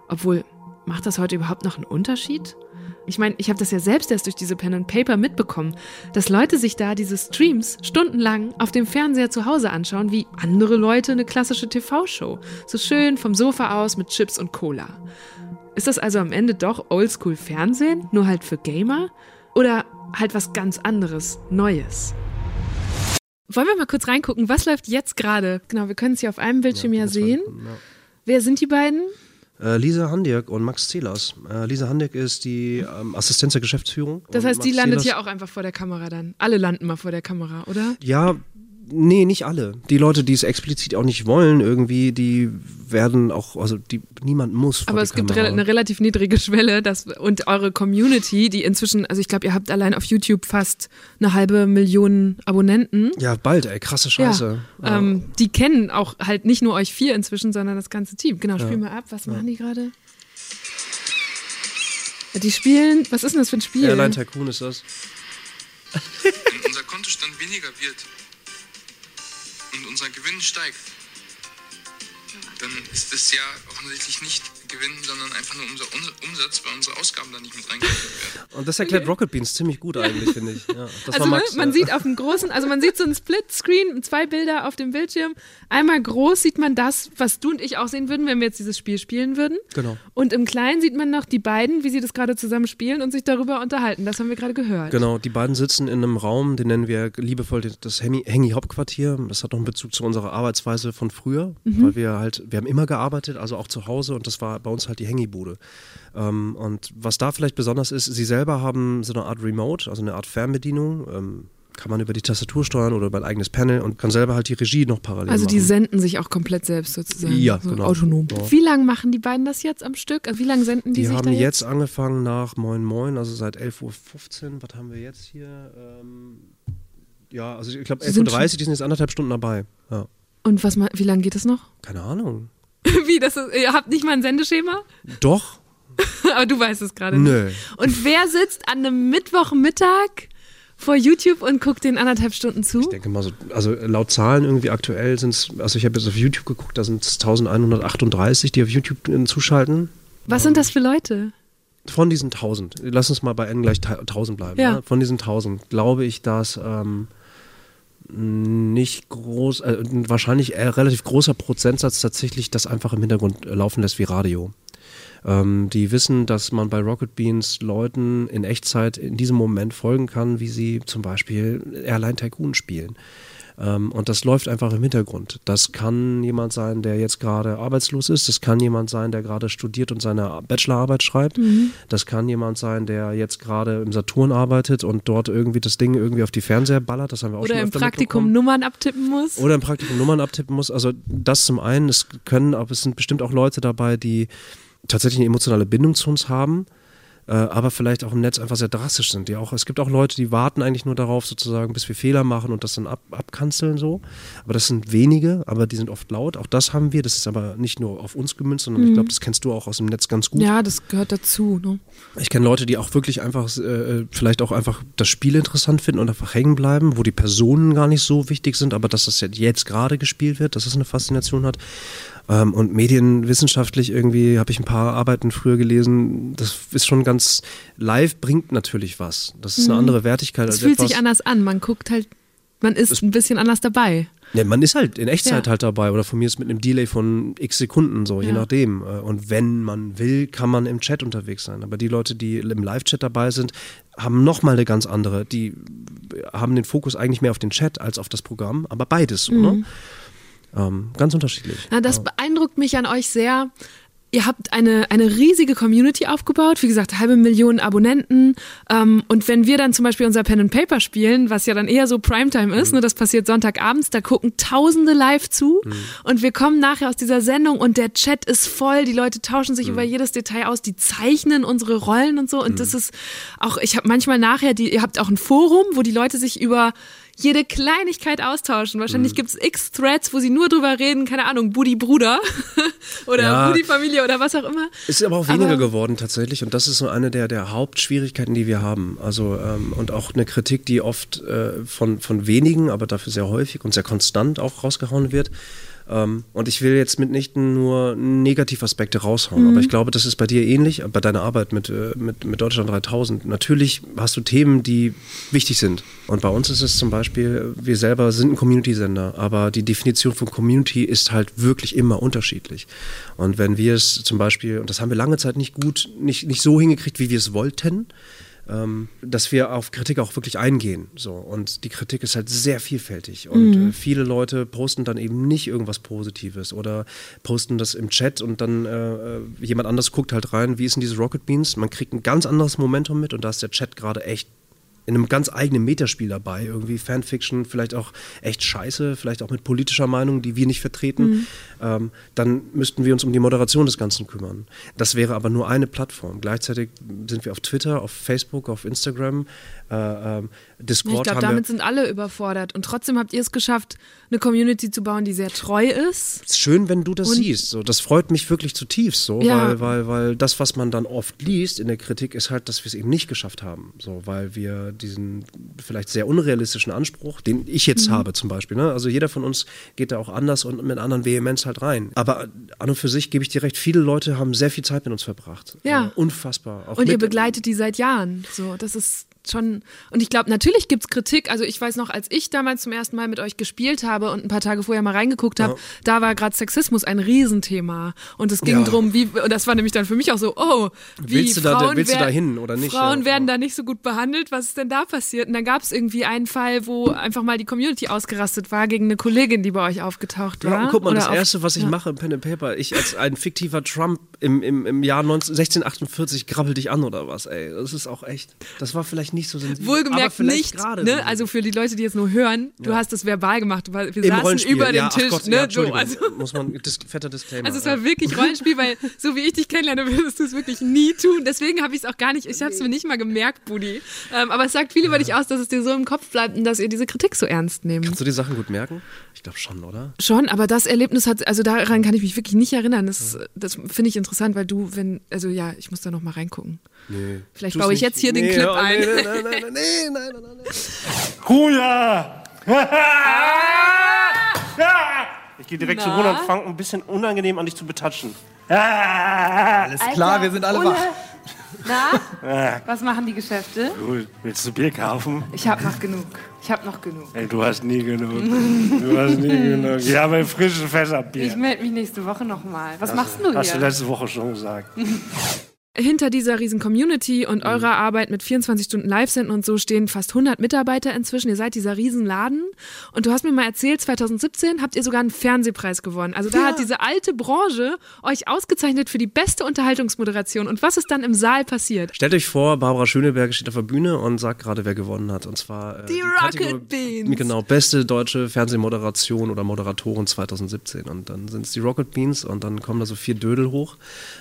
Obwohl, macht das heute überhaupt noch einen Unterschied? Ich meine, ich habe das ja selbst erst durch diese Pen and Paper mitbekommen, dass Leute sich da diese Streams stundenlang auf dem Fernseher zu Hause anschauen, wie andere Leute eine klassische TV-Show. So schön vom Sofa aus mit Chips und Cola. Ist das also am Ende doch Oldschool-Fernsehen, nur halt für Gamer? Oder halt was ganz anderes, Neues? Wollen wir mal kurz reingucken, was läuft jetzt gerade? Genau, wir können es hier auf einem Bildschirm ja, war- sehen. ja. Wer sind die beiden? Äh, Lisa Handirk und Max Zehlers. Äh, Lisa Handirk ist die ähm, Assistenz der Geschäftsführung. Das heißt, die landet Zehlers- hier auch einfach vor der Kamera dann. Alle landen mal vor der Kamera, oder? Ja, nee, nicht alle. Die Leute, die es explizit auch nicht wollen, irgendwie, die werden auch, also die, niemand muss. vor Aber die es gibt Kamera. re eine relativ niedrige Schwelle dass, und eure Community, die inzwischen, also ich glaube, ihr habt allein auf YouTube fast eine halbe Million Abonnenten. Ja, bald, ey, krasse Scheiße. Ja, ähm, die kennen auch halt nicht nur euch vier inzwischen, sondern das ganze Team. Genau, spiel mal ab. Was machen die gerade? Ja, Die spielen, was ist denn das für ein Spiel? Airline Tycoon ist das. wenn unser Kontostand weniger wird und unser Gewinn steigt, dann ist das ja offensichtlich nicht Gewinn, sondern einfach nur unser Un- Umsatz, weil unsere Ausgaben da nicht mit reingerechnet werden. Und das erklärt Rocket Beans ziemlich gut eigentlich, finde ich. Ja, das Also war ne, Max, man ja. sieht auf dem großen, also man sieht so ein Split-Screen, zwei Bilder auf dem Bildschirm. Einmal groß sieht man das, was du und ich auch sehen würden, wenn wir jetzt dieses Spiel spielen würden. Genau. Und im Kleinen sieht man noch die beiden, wie sie das gerade zusammen spielen und sich darüber unterhalten. Das haben wir gerade gehört. Genau, die beiden sitzen in einem Raum, den nennen wir liebevoll das Hengi-Hauptquartier. Das hat noch einen Bezug zu unserer Arbeitsweise von früher, Mhm. weil wir halt, wir haben immer gearbeitet, also auch zu Hause und das war bei uns halt die Hengi-Bude. Ähm, und was da vielleicht besonders ist, sie selber haben so eine Art Remote, also eine Art Fernbedienung. Ähm, kann man über die Tastatur steuern oder über ein eigenes Panel und kann selber halt die Regie noch parallel Also machen. die senden sich auch komplett selbst sozusagen. Ja, so genau. Autonom. Ja. Wie lange machen die beiden das jetzt am Stück? Also wie lange senden die, Die sich haben da jetzt angefangen nach Moin Moin, also seit 11.15 Uhr. Was haben wir jetzt hier? Ähm, ja, also ich glaube Sie sind 11.30 Uhr, die sind jetzt anderthalb Stunden dabei. Ja. Und was wie lange geht es noch? Keine Ahnung. wie, das ist, ihr habt nicht mal ein Sendeschema? Doch? Aber du weißt es gerade nicht. Nö. Und wer sitzt an einem Mittwochmittag vor YouTube und guckt den anderthalb Stunden zu? Ich denke mal so, also laut Zahlen irgendwie aktuell sind es, also ich habe jetzt auf YouTube geguckt, da sind es 1138, die auf YouTube äh, zuschalten. Was sind das für Leute? Von diesen 1000, lass uns mal bei N gleich 1000 bleiben. Ja. Ne? Von diesen 1000 glaube ich, dass ähm, nicht groß, äh, ein wahrscheinlich eher relativ großer Prozentsatz tatsächlich das einfach im Hintergrund äh, laufen lässt wie Radio. Ähm, die wissen, dass man bei Rocket Beans Leuten in Echtzeit in diesem Moment folgen kann, wie sie zum Beispiel Airline Tycoon spielen. Ähm, und das läuft einfach im Hintergrund. Das kann jemand sein, der jetzt gerade arbeitslos ist. Das kann jemand sein, der gerade studiert und seine Bachelorarbeit schreibt. Mhm. Das kann jemand sein, der jetzt gerade im Saturn arbeitet und dort irgendwie das Ding irgendwie auf die Fernseher ballert. Das haben wir auch Oder schon im Praktikum. Nummern abtippen muss? Oder im Praktikum Nummern abtippen muss. Also das zum einen, es können, aber es sind bestimmt auch Leute dabei, die tatsächlich eine emotionale Bindung zu uns haben. Äh, aber vielleicht auch im Netz einfach sehr drastisch sind. Die auch, es gibt auch Leute, die warten eigentlich nur darauf, sozusagen, bis wir Fehler machen und das dann ab, abkanzeln so. Aber das sind wenige, aber die sind oft laut. Auch das haben wir. Das ist aber nicht nur auf uns gemünzt, sondern ich glaube, das kennst du auch aus dem Netz ganz gut. Ja, das gehört dazu. Ne? Ich kenne Leute, die auch wirklich einfach, äh, vielleicht auch einfach das Spiel interessant finden und einfach hängen bleiben, wo die Personen gar nicht so wichtig sind, aber dass das jetzt gerade gespielt wird, dass es eine Faszination hat. Ähm, und medienwissenschaftlich irgendwie habe ich ein paar Arbeiten früher gelesen. Das ist schon ganz live bringt natürlich was. Das ist eine andere Wertigkeit Es fühlt etwas. sich anders an. Man guckt halt, man ist ein bisschen anders dabei. Ja, man ist halt in Echtzeit Ja. halt dabei oder von mir ist mit einem Delay von x Sekunden so, je Ja. nachdem. Äh, Und wenn man will, kann man im Chat unterwegs sein. Aber die Leute, die im Live-Chat dabei sind, haben nochmal eine ganz andere. Die haben den Fokus eigentlich mehr auf den Chat als auf das Programm, aber beides so, Mhm. ne? Ähm, ganz unterschiedlich. Na, das beeindruckt mich an euch sehr. Ihr habt eine, eine riesige Community aufgebaut, wie gesagt, halbe Million Abonnenten. Ähm, und wenn wir dann zum Beispiel unser Pen and Paper spielen, was ja dann eher so Primetime ist, ne, das passiert Sonntagabends, da gucken Tausende live zu. Und wir kommen nachher aus dieser Sendung und der Chat ist voll, die Leute tauschen sich über jedes Detail aus, die zeichnen unsere Rollen und so. Und das ist auch, ich habe manchmal nachher, die, ihr habt auch ein Forum, wo die Leute sich über jede Kleinigkeit austauschen. Wahrscheinlich gibt's x Threads, wo sie nur drüber reden, keine Ahnung, Budi Bruder oder Ja. Budi Familie oder was auch immer. Ist aber auch weniger Aber- geworden tatsächlich und das ist so eine der, der Hauptschwierigkeiten, die wir haben. Also ähm, und auch eine Kritik, die oft äh, von, von wenigen, aber dafür sehr häufig und sehr konstant auch rausgehauen wird. Ähm, und ich will jetzt mitnichten nur Negativaspekte raushauen, aber ich glaube, das ist bei dir ähnlich, bei deiner Arbeit mit, äh, mit, mit Deutschland 3000. Natürlich hast du Themen, die wichtig sind. Und bei uns ist es zum Beispiel, wir selber sind ein Community-Sender, aber die Definition von Community ist halt wirklich immer unterschiedlich. Und wenn wir es zum Beispiel, und das haben wir lange Zeit nicht gut, nicht, nicht so hingekriegt, wie wir es wollten, dass wir auf Kritik auch wirklich eingehen. So. Und die Kritik ist halt sehr vielfältig. Und äh, viele Leute posten dann eben nicht irgendwas Positives oder posten das im Chat und dann äh, äh, jemand anders guckt halt rein, wie ist denn diese Rocket Beans? Man kriegt ein ganz anderes Momentum mit und da ist der Chat gerade echt in einem ganz eigenen Metaspiel dabei. Irgendwie Fanfiction, vielleicht auch echt scheiße, vielleicht auch mit politischer Meinung, die wir nicht vertreten. Ähm, dann müssten wir uns um die Moderation des Ganzen kümmern. Das wäre aber nur eine Plattform. Gleichzeitig sind wir auf Twitter, auf Facebook, auf Instagram, äh, ähm, Discord Ich glaube, damit sind alle überfordert. Und trotzdem habt ihr es geschafft, eine Community zu bauen, die sehr treu ist. ist schön, wenn du das Und- siehst. So, das freut mich wirklich zutiefst, so, Ja. weil, weil, weil das, was man dann oft liest in der Kritik, ist halt, dass wir es eben nicht geschafft haben. So, weil wir diesen vielleicht sehr unrealistischen Anspruch, den ich jetzt Mhm. habe zum Beispiel, ne? also jeder von uns geht da auch anders und mit anderen Vehemenz halt rein. Aber an und für sich gebe ich dir recht, viele Leute haben sehr viel Zeit mit uns verbracht. Ja. Äh, unfassbar. Auch Und ihr begleitet die seit Jahren. So, das ist schon. Und ich glaube, natürlich gibt's Kritik. Also ich weiß noch, als ich damals zum ersten Mal mit euch gespielt habe und ein paar Tage vorher mal reingeguckt habe, da war gerade Sexismus ein Riesenthema. Und es ging Ja. drum, wie, und das war nämlich dann für mich auch so, oh, wie Willst du da- Frauen willst du da hin oder nicht? Frauen Ja. werden da nicht so gut behandelt. Was ist denn da passiert? Und dann gab's irgendwie einen Fall, wo einfach mal die Community ausgerastet war gegen eine Kollegin, die bei euch aufgetaucht war. Ja, und guck mal, Oder das auf- Erste, was ich ja. mache im Pen and Paper, ich als ein fiktiver Trump im, im, im Jahr 19, 1648 grabbel dich an oder was, ey. Das ist auch echt, das war vielleicht nicht so sensibel. Wohlgemerkt nicht, ne? also für die Leute, die jetzt nur hören, du hast es verbal gemacht, wir Im saßen Rollenspiel. über dem ja, Tisch, Gott, ne? ja, so, also, muss man, dis, fetter Disclaimer. also es ja. war wirklich Rollenspiel, weil so wie ich dich kennenlerne, würdest du es wirklich nie tun. Deswegen habe ich es auch gar nicht, ich habe es mir nicht mal gemerkt, Budi. Ähm, aber es sagt viel über dich aus, dass es dir so im Kopf bleibt und dass ihr diese Kritik so ernst nehmt. Kannst du die Sachen gut merken? Ich glaube schon, oder? Schon, aber das Erlebnis hat, also daran kann ich mich wirklich nicht erinnern. Das, das finde ich interessant, weil du, wenn, also ja, ich muss da noch mal reingucken. Nee. Vielleicht Tu's baue ich nicht. jetzt hier den nee, Clip oh, ein. Nee, nein, nein, nein, nein, nein, nein, nein, nein. Hula! Ich gehe direkt zu Na? Runa und fange ein bisschen unangenehm an, dich zu betatschen. Alles klar, wir sind alle wach. Na? Was machen die Geschäfte? Gut, willst du Bier kaufen? Ich hab noch genug. Ich hab noch genug. Ey, du hast nie genug. Du hast nie genug. Ich habe frische Fässerbier. Ich melde mich nächste Woche nochmal. Was machst du Hast du hier? letzte Woche schon gesagt. hinter dieser riesen Community und eurer Arbeit mit 24 Stunden Live-Senden und so stehen fast 100 Mitarbeiter inzwischen. Ihr seid dieser Riesenladen. Und du hast mir mal erzählt, 2017 habt ihr sogar einen Fernsehpreis gewonnen. Also da hat diese alte Branche euch ausgezeichnet für die beste Unterhaltungsmoderation. Und was ist dann im Saal passiert? Stellt euch vor, Barbara Schöneberger steht auf der Bühne und sagt gerade, wer gewonnen hat. Und zwar äh, Die Kategor- Rocket Beans. Genau, beste deutsche Fernsehmoderation oder Moderatorin 2017. Und dann sind es die Rocket Beans und dann kommen da so vier Dödel hoch.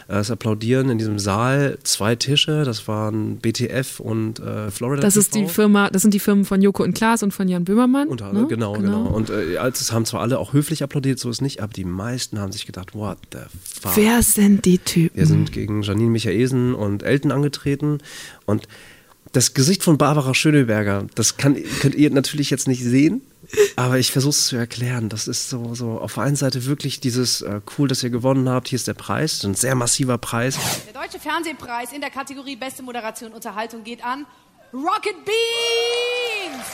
Äh, es applaudieren in diesem Saal Saal zwei Tische, das waren BTF und äh, Florida Das ist die TV. Firma, das sind die Firmen von Joko und Klaas und von Jan Böhmermann. Unter, ne? genau, genau, Und äh, es haben zwar alle auch höflich applaudiert, so ist nicht, aber die meisten haben sich gedacht, what the fuck. Wer sind die Typen? Wir sind gegen Janine Michaelsen und Elton angetreten und das Gesicht von Barbara Schöneberger, das kann, könnt ihr natürlich jetzt nicht sehen, aber ich versuche es zu erklären. Das ist so, so auf der einen Seite wirklich dieses äh, cool, dass ihr gewonnen habt, hier ist der Preis, ein sehr massiver Preis. Der Deutsche Fernsehpreis in der Kategorie Beste Moderation und Unterhaltung geht an Rocket Beans!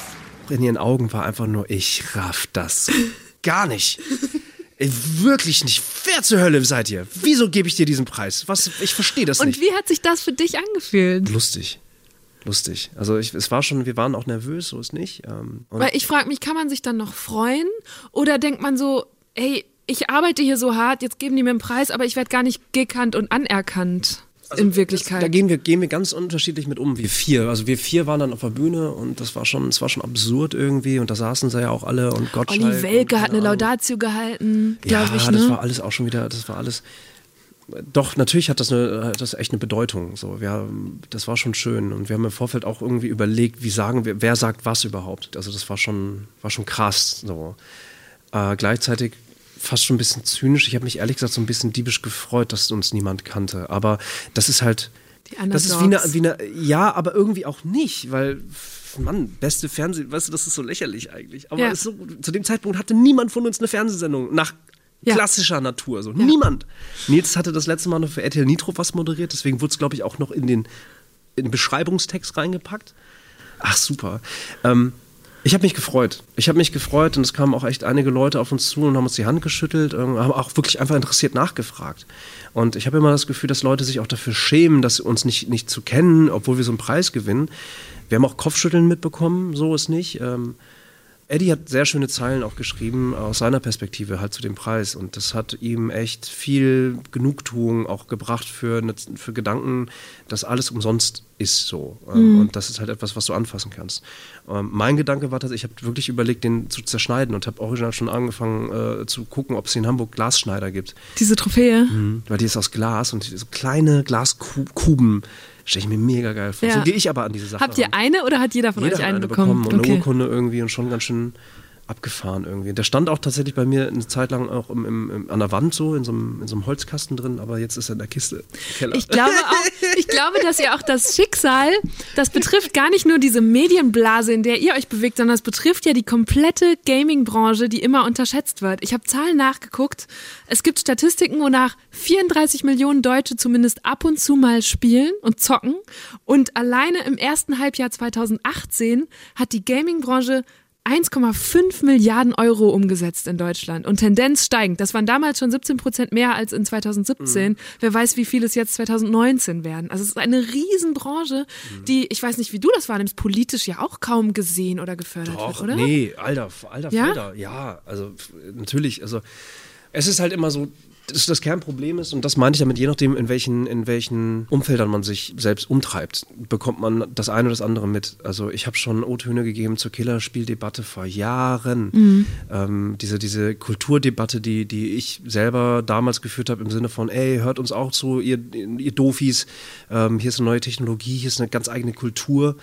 In ihren Augen war einfach nur, ich raff das gar nicht. Ey, Wirklich nicht. Wer zur Hölle seid ihr? Wieso gebe ich dir diesen Preis? Was? Ich verstehe das Und nicht. wie hat sich das für dich angefühlt? Lustig. Lustig. Also ich, es war schon, wir waren auch nervös, so ist nicht. Ähm, Weil ich frage mich, kann man sich dann noch freuen? Oder denkt man so, ey, ich arbeite hier so hart, jetzt geben die mir einen Preis, aber ich werde gar nicht gekannt und anerkannt in Wirklichkeit. Da gehen wir, gehen wir ganz unterschiedlich mit um. Wir vier. Also wir vier waren dann auf der Bühne und das war schon, es war schon absurd irgendwie und da saßen sie ja auch alle und Gottschalk. Olli Welke und hat eine. Laudatio gehalten, Ja, glaube ich. das Ne? war alles auch schon wieder, das war alles. Doch, natürlich hat das, eine, hat das echt eine Bedeutung. So, wir, das war schon schön. Und wir haben im Vorfeld auch irgendwie überlegt, wie sagen wir, wer sagt was überhaupt. Also das war schon, war schon krass. So. Äh, gleichzeitig fast schon ein bisschen zynisch. Ich habe mich ehrlich gesagt so ein bisschen diebisch gefreut, dass uns niemand kannte. Aber das ist halt. Die Das ist wie eine, wie eine. Ja, aber irgendwie auch nicht, weil. Mann, beste Fernsehen, weißt du, das ist so lächerlich eigentlich. Aber Ja. so, zu dem Zeitpunkt hatte niemand von uns eine Fernsehsendung nach Ja. klassischer Natur. So. Niemand. Nils hatte das letzte Mal noch für RTL Nitro was moderiert, deswegen wurde es, glaube ich, auch noch in den, in den Beschreibungstext reingepackt. Ach, super. Ähm, ich habe mich gefreut. Ich habe mich gefreut und es kamen auch echt einige Leute auf uns zu und haben uns die Hand geschüttelt, ähm, haben auch wirklich einfach interessiert nachgefragt. Und ich habe immer das Gefühl, dass Leute sich auch dafür schämen, dass uns nicht, nicht zu kennen, obwohl wir so einen Preis gewinnen. Wir haben auch Kopfschütteln mitbekommen, so ist nicht. Ähm, Eddie hat sehr schöne Zeilen auch geschrieben aus seiner Perspektive halt zu dem Preis. Und das hat ihm echt viel Genugtuung auch gebracht für, ne, für Gedanken, dass alles umsonst ist so. Ähm, und das ist halt etwas, was du anfassen kannst. Ähm, mein Gedanke war, dass ich habe wirklich überlegt, den zu zerschneiden und habe original schon angefangen äh, zu gucken, ob es in Hamburg Glasschneider gibt, Diese Trophäe. weil die ist aus Glas und so kleine Glaskuben stelle ich mir mega geil vor. Ja. So gehe ich aber an diese Sache Habt ihr ran. eine oder hat jeder von Jeder euch hat einen eine bekommen? bekommen und eine okay. Urkunde irgendwie und schon ganz schön abgefahren irgendwie. Der stand auch tatsächlich bei mir eine Zeit lang auch im, im, im, an der Wand so, in so, einem, in so einem Holzkasten drin, aber jetzt ist er in der Kiste Keller. Ich glaube auch, ich glaube, dass ihr auch das Schicksal, das betrifft gar nicht nur diese Medienblase, in der ihr euch bewegt, sondern es betrifft ja die komplette Gaming-Branche, die immer unterschätzt wird. Ich habe Zahlen nachgeguckt. Es gibt Statistiken, wonach 34 Millionen Deutsche zumindest ab und zu mal spielen und zocken. Und alleine im ersten Halbjahr 2018 hat die Gaming-Branche 1,5 Milliarden Euro umgesetzt in Deutschland und Tendenz steigend. Das waren damals schon 17 Prozent mehr als in 2017. Mhm. Wer weiß, wie viel es jetzt 2019 werden. Also es ist eine Riesenbranche, Mhm. die, ich weiß nicht, wie du das wahrnimmst, politisch ja auch kaum gesehen oder gefördert Doch, wird, oder? nee, alter, alter Ja? Felder. Ja, also natürlich, also es ist halt immer so, das, das Kernproblem ist, und das meine ich damit, je nachdem, in welchen, in welchen Umfeldern man sich selbst umtreibt, bekommt man das eine oder das andere mit. Also ich habe schon O-Töne gegeben zur Killerspieldebatte vor Jahren. Ähm, diese, diese Kulturdebatte, die, die ich selber damals geführt habe, im Sinne von, ey, hört uns auch zu, ihr, ihr Dofis, ähm, hier ist eine neue Technologie, hier ist eine ganz eigene Kultur.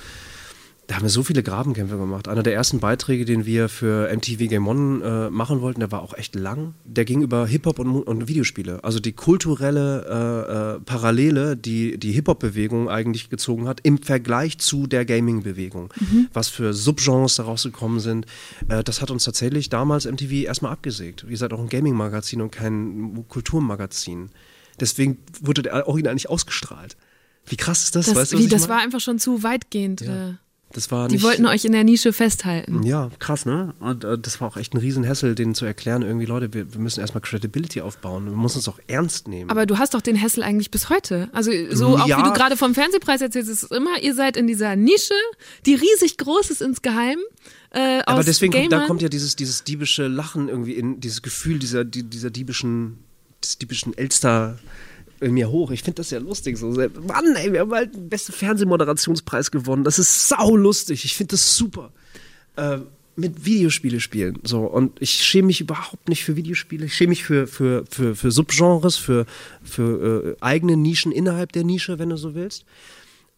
Da haben wir so viele Grabenkämpfe gemacht. Einer der ersten Beiträge, den wir für MTV Game One äh, machen wollten, der war auch echt lang. Der ging über Hip-Hop und, und Videospiele. Also die kulturelle äh, äh, Parallele, die die Hip-Hop-Bewegung eigentlich gezogen hat, im Vergleich zu der Gaming-Bewegung. Was für Subgenres daraus gekommen sind. Äh, das hat uns tatsächlich damals MTV erstmal abgesägt. Ihr seid auch ein Gaming-Magazin und kein Kulturmagazin. Deswegen wurde der Original nicht ausgestrahlt. Wie krass ist das? Das, weißt du, wie, das meine? war einfach schon zu weitgehend. äh, Das war Die nicht, wollten euch in der Nische festhalten. Ja, krass, ne? Und äh, das war auch echt ein Riesenhessel, denen zu erklären, irgendwie, Leute, wir, wir müssen erstmal Credibility aufbauen. Wir müssen uns auch ernst nehmen. Aber du hast doch den Hessel eigentlich bis heute. Also so auch Ja. wie du gerade vom Fernsehpreis erzählst, ist es immer, ihr seid in dieser Nische, die riesig groß ist insgeheim. Äh, Aber deswegen kommt, da Gamern. kommt ja dieses, dieses diebische Lachen irgendwie in, dieses Gefühl dieser, die, dieser diebischen, des diebischen Elster in mir hoch. Ich finde das ja lustig. So. Mann, ey, wir haben halt den besten Fernsehmoderationspreis gewonnen. Das ist sau lustig. Ich finde das super. Ähm, mit Videospiele spielen. So, und ich schäme mich überhaupt nicht für Videospiele. Ich schäme mich für, für, für, für Subgenres, für, für äh, eigene Nischen innerhalb der Nische, wenn du so willst.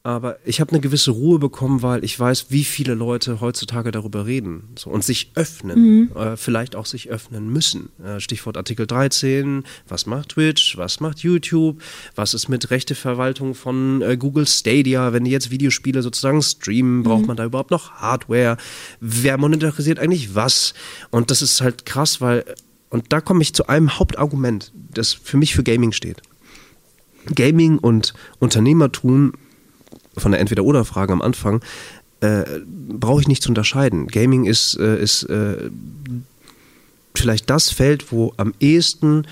Aber ich habe eine gewisse Ruhe bekommen, weil ich weiß, wie viele Leute heutzutage darüber reden so, und sich öffnen, äh, vielleicht auch sich öffnen müssen. Äh, Stichwort Artikel 13, was macht Twitch, was macht YouTube, was ist mit Rechteverwaltung von äh, Google Stadia, wenn die jetzt Videospiele sozusagen streamen, braucht man da überhaupt noch Hardware? Wer monetarisiert eigentlich was? Und das ist halt krass, weil, und da komme ich zu einem Hauptargument, das für mich für Gaming steht. Gaming und Unternehmertum von der Entweder-Oder-Frage am Anfang, äh, brauche ich nicht zu unterscheiden. Gaming ist, äh, ist äh, vielleicht das Feld, wo am ehesten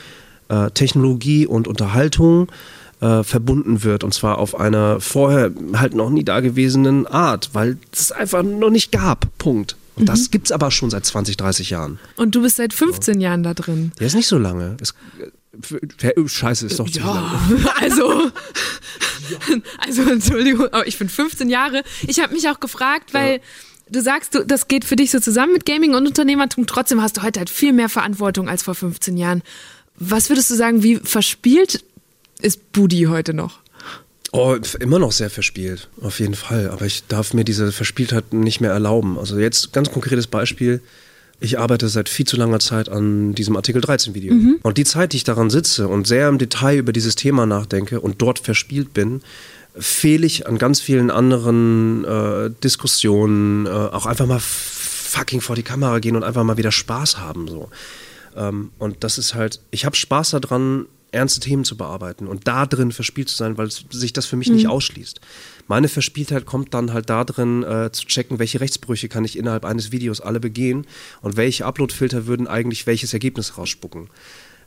äh, Technologie und Unterhaltung äh, verbunden wird und zwar auf einer vorher halt noch nie dagewesenen Art, weil es einfach noch nicht gab. Punkt. Und das gibt es aber schon seit 20, 30 Jahren. Und du bist seit 15 Jahren da drin. Der ist nicht so lange. Es, äh, Scheiße, ist doch zu lange. Also, also Entschuldigung, aber ich bin 15 Jahre. Ich habe mich auch gefragt, weil du sagst, du, das geht für dich so zusammen mit Gaming und Unternehmertum. Trotzdem hast du heute halt viel mehr Verantwortung als vor 15 Jahren. Was würdest du sagen, wie verspielt ist Budi heute noch? Oh, immer noch sehr verspielt, auf jeden Fall. Aber ich darf mir diese Verspieltheit nicht mehr erlauben. Also jetzt ganz konkretes Beispiel. Ich arbeite seit viel zu langer Zeit an diesem Artikel 13 Video. Und die Zeit, die ich daran sitze und sehr im Detail über dieses Thema nachdenke und dort verspielt bin, fehle ich an ganz vielen anderen äh, Diskussionen, äh, auch einfach mal fucking vor die Kamera gehen und einfach mal wieder Spaß haben. So. Ähm, und das ist halt, ich habe Spaß daran, ernste Themen zu bearbeiten und da drin verspielt zu sein, weil sich das für mich nicht ausschließt. Meine Verspieltheit kommt dann halt da drin, äh, zu checken, welche Rechtsbrüche kann ich innerhalb eines Videos alle begehen und welche Uploadfilter würden eigentlich welches Ergebnis rausspucken.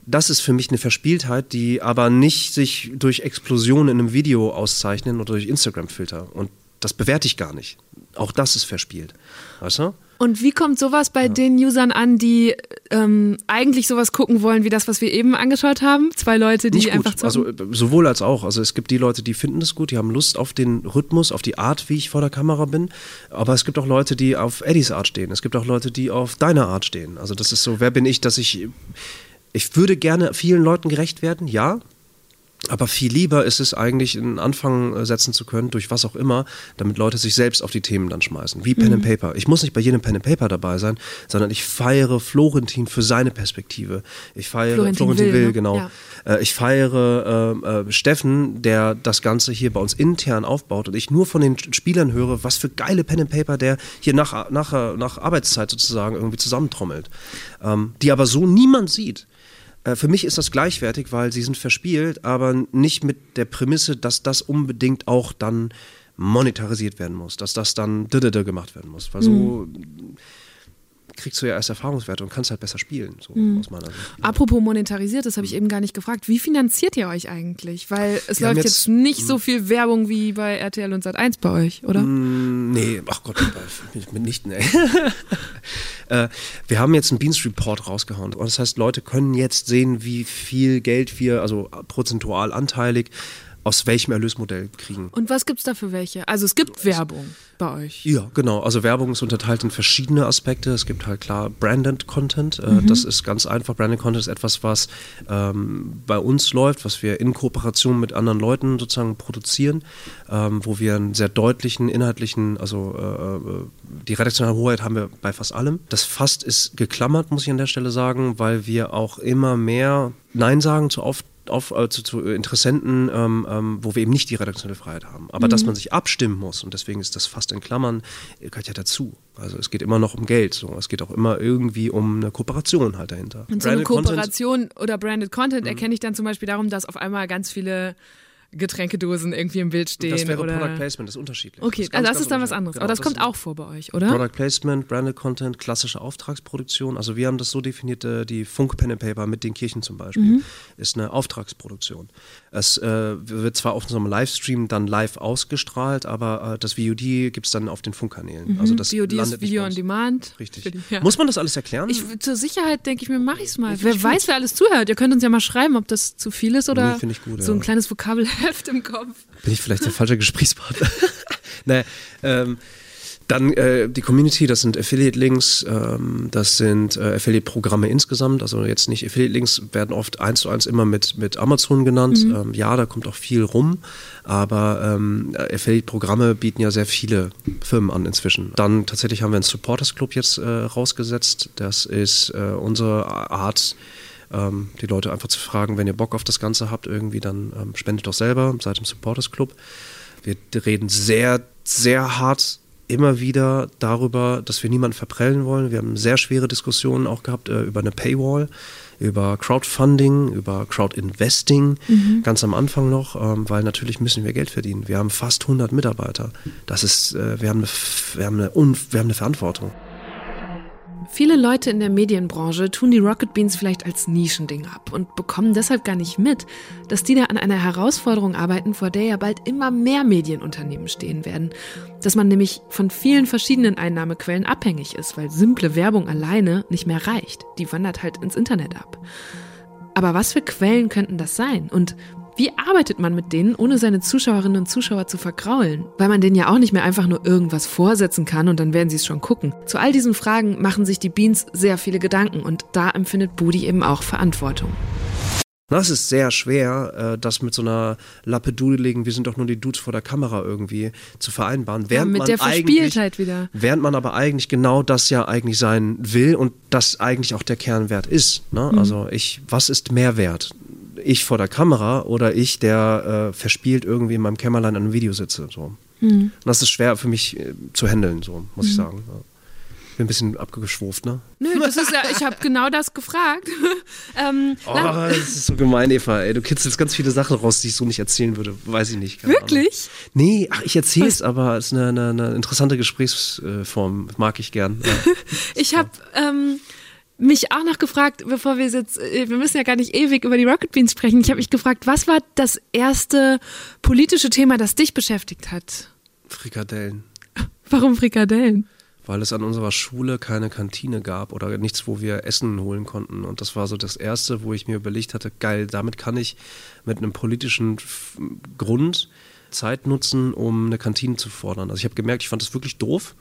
Das ist für mich eine Verspieltheit, die aber nicht sich durch Explosionen in einem Video auszeichnen oder durch Instagram-Filter. Und das bewerte ich gar nicht. Auch das ist verspielt. Weißt du? Und wie kommt sowas bei den Usern an, die ähm, eigentlich sowas gucken wollen, wie das, was wir eben angeschaut haben? Zwei Leute, die einfach gut. zocken? Also sowohl als auch. Also es gibt die Leute, die finden das gut, die haben Lust auf den Rhythmus, auf die Art, wie ich vor der Kamera bin. Aber es gibt auch Leute, die auf Eddies Art stehen. Es gibt auch Leute, die auf deiner Art stehen. Also das ist so, wer bin ich, dass ich. Ich würde gerne vielen Leuten gerecht werden, ja. Aber viel lieber ist es eigentlich, einen Anfang äh, setzen zu können, durch was auch immer, damit Leute sich selbst auf die Themen dann schmeißen. Wie Pen Mhm. and Paper. Ich muss nicht bei jedem Pen and Paper dabei sein, sondern ich feiere Florentin für seine Perspektive. Ich feiere Florentin Florentin, Will, Will, ne? genau. Ja. Äh, ich feiere äh, äh, Steffen, der das Ganze hier bei uns intern aufbaut und ich nur von den Spielern höre, was für geile Pen and Paper der hier nach, nach, nach Arbeitszeit sozusagen irgendwie zusammentrommelt. Ähm, die aber so niemand sieht. Äh, Für mich ist das gleichwertig, weil sie sind verspielt, aber nicht mit der Prämisse, dass das unbedingt auch dann monetarisiert werden muss, dass das dann gemacht werden muss. Weil so kriegst du ja erst Erfahrungswerte und kannst halt besser spielen, so aus meiner Sicht. Apropos monetarisiert, das habe ich eben gar nicht gefragt. Wie finanziert ihr euch eigentlich? Weil es Wir läuft jetzt- jetzt, nicht so viel Werbung wie bei RTL und Sat1 bei euch, oder? Nee, ach Gott, mitnichten, ey. äh, wir haben jetzt einen Beans Report rausgehauen. Und das heißt, Leute können jetzt sehen, wie viel Geld wir, also prozentual anteilig, aus welchem Erlösmodell kriegen. Und was gibt's da für welche? Also es gibt Werbung bei euch. Ja, genau. Also Werbung ist unterteilt in verschiedene Aspekte. Es gibt halt klar Branded Content. Äh, Das ist ganz einfach. Branded Content ist etwas, was ähm, bei uns läuft, was wir in Kooperation mit anderen Leuten sozusagen produzieren, ähm, wo wir einen sehr deutlichen inhaltlichen, also äh, äh, die redaktionelle Hoheit haben wir bei fast allem. Das Fast ist geklammert, muss ich an der Stelle sagen, weil wir auch immer mehr Nein sagen zu oft auf, äh, zu, zu Interessenten, ähm, ähm, wo wir eben nicht die redaktionelle Freiheit haben. Aber dass man sich abstimmen muss und deswegen ist das fast in Klammern, äh, gehört ja dazu. Also es geht immer noch um Geld. So. Es geht auch immer irgendwie um eine Kooperation halt dahinter. Und so eine Branded Content- Mhm. Kooperation oder Branded Content erkenne ich dann zum Beispiel darum, dass auf einmal ganz viele Getränkedosen irgendwie im Bild stehen. Das wäre oder Product Placement, das ist unterschiedlich. Okay, ist ganz, also das ist dann was anderes. Genau, Aber das, das kommt auch vor bei euch, oder? Product Placement, Branded Content, klassische Auftragsproduktion. Also wir haben das so definiert, äh, die Funk Pen and Paper mit den Kirchen zum Beispiel, Mhm. ist eine Auftragsproduktion. Es äh, wird zwar auf unserem Livestream dann live ausgestrahlt, aber äh, das VOD gibt es dann auf den Funkkanälen. Also das VOD landet ist Video on. Demand. Richtig. Die- ja. Muss man das alles erklären? Ich, zur Sicherheit denke ich mir, mache ich es mal. find Wer ich weiß, wer alles zuhört. Ihr könnt uns ja mal schreiben, ob das zu viel ist oder Nee, ich gut, so ein ja. kleines Vokabelheft im Kopf. Bin ich vielleicht der falsche Gesprächspartner? nee, ähm, Dann äh, die Community, das sind Affiliate-Links, ähm, das sind äh, Affiliate-Programme insgesamt. Also jetzt nicht Affiliate-Links werden oft eins zu eins immer mit, mit Amazon genannt. Ähm, ja, da kommt auch viel rum, aber ähm, Affiliate-Programme bieten ja sehr viele Firmen an inzwischen. Dann tatsächlich haben wir einen Supporters Club jetzt äh, rausgesetzt. Das ist äh, unsere Art, ähm, die Leute einfach zu fragen, wenn ihr Bock auf das Ganze habt, irgendwie, dann ähm, spendet doch selber, seid im Supporters Club. Wir reden sehr, sehr hart immer wieder darüber, dass wir niemanden verprellen wollen. Wir haben sehr schwere Diskussionen auch gehabt äh, über eine Paywall, über Crowdfunding, über Crowdinvesting, ganz am Anfang noch, ähm, weil natürlich müssen wir Geld verdienen. Wir haben fast 100 Mitarbeiter. Das ist, äh, wir, haben eine, wir, haben eine wir haben eine Verantwortung. Viele Leute in der Medienbranche tun die Rocket Beans vielleicht als Nischending ab und bekommen deshalb gar nicht mit, dass die da an einer Herausforderung arbeiten, vor der ja bald immer mehr Medienunternehmen stehen werden. Dass man nämlich von vielen verschiedenen Einnahmequellen abhängig ist, weil simple Werbung alleine nicht mehr reicht. Die wandert halt ins Internet ab. Aber was für Quellen könnten das sein? Und wie arbeitet man mit denen, ohne seine Zuschauerinnen und Zuschauer zu vergraulen? Weil man denen ja auch nicht mehr einfach nur irgendwas vorsetzen kann und dann werden sie es schon gucken. Zu all diesen Fragen machen sich die Beans sehr viele Gedanken und da empfindet Budi eben auch Verantwortung. Das ist sehr schwer, äh, das mit so einer Lappe dudeligen, wir sind doch nur die Dudes vor der Kamera irgendwie zu vereinbaren. Während mit man der Verspieltheit wieder. Während man aber eigentlich genau das ja eigentlich sein will und das eigentlich auch der Kernwert ist. Ne? Mhm. Also ich, was ist Mehrwert? Ich vor der Kamera oder ich, der äh, verspielt irgendwie in meinem Kämmerlein an einem Video sitze. So. Mhm. Und das ist schwer für mich äh, zu handeln, so muss ich sagen. Ja. Bin ein bisschen abgeschwuft, ne? Nö, das ist ja, ich habe genau das gefragt. ähm, Oh, das ist so gemein, Eva. Ey, du kitzelst ganz viele Sachen raus, die ich so nicht erzählen würde. Weiß ich nicht. keine Ahnung. wirklich? Nee, ach, ich erzähle es, aber es ist eine, eine, eine interessante Gesprächsform. Mag ich gern. Ja. Ich habe ähm, mich auch noch gefragt, bevor wir jetzt, äh, wir müssen ja gar nicht ewig über die Rocket Beans sprechen. Ich habe mich gefragt, was war das erste politische Thema, das dich beschäftigt hat? Frikadellen. Warum Frikadellen? Weil es an unserer Schule keine Kantine gab oder nichts, wo wir Essen holen konnten. Und das war so das Erste, wo ich mir überlegt hatte, geil, damit kann ich mit einem politischen Grund Zeit nutzen, um eine Kantine zu fordern. Also ich habe gemerkt, ich fand das wirklich doof.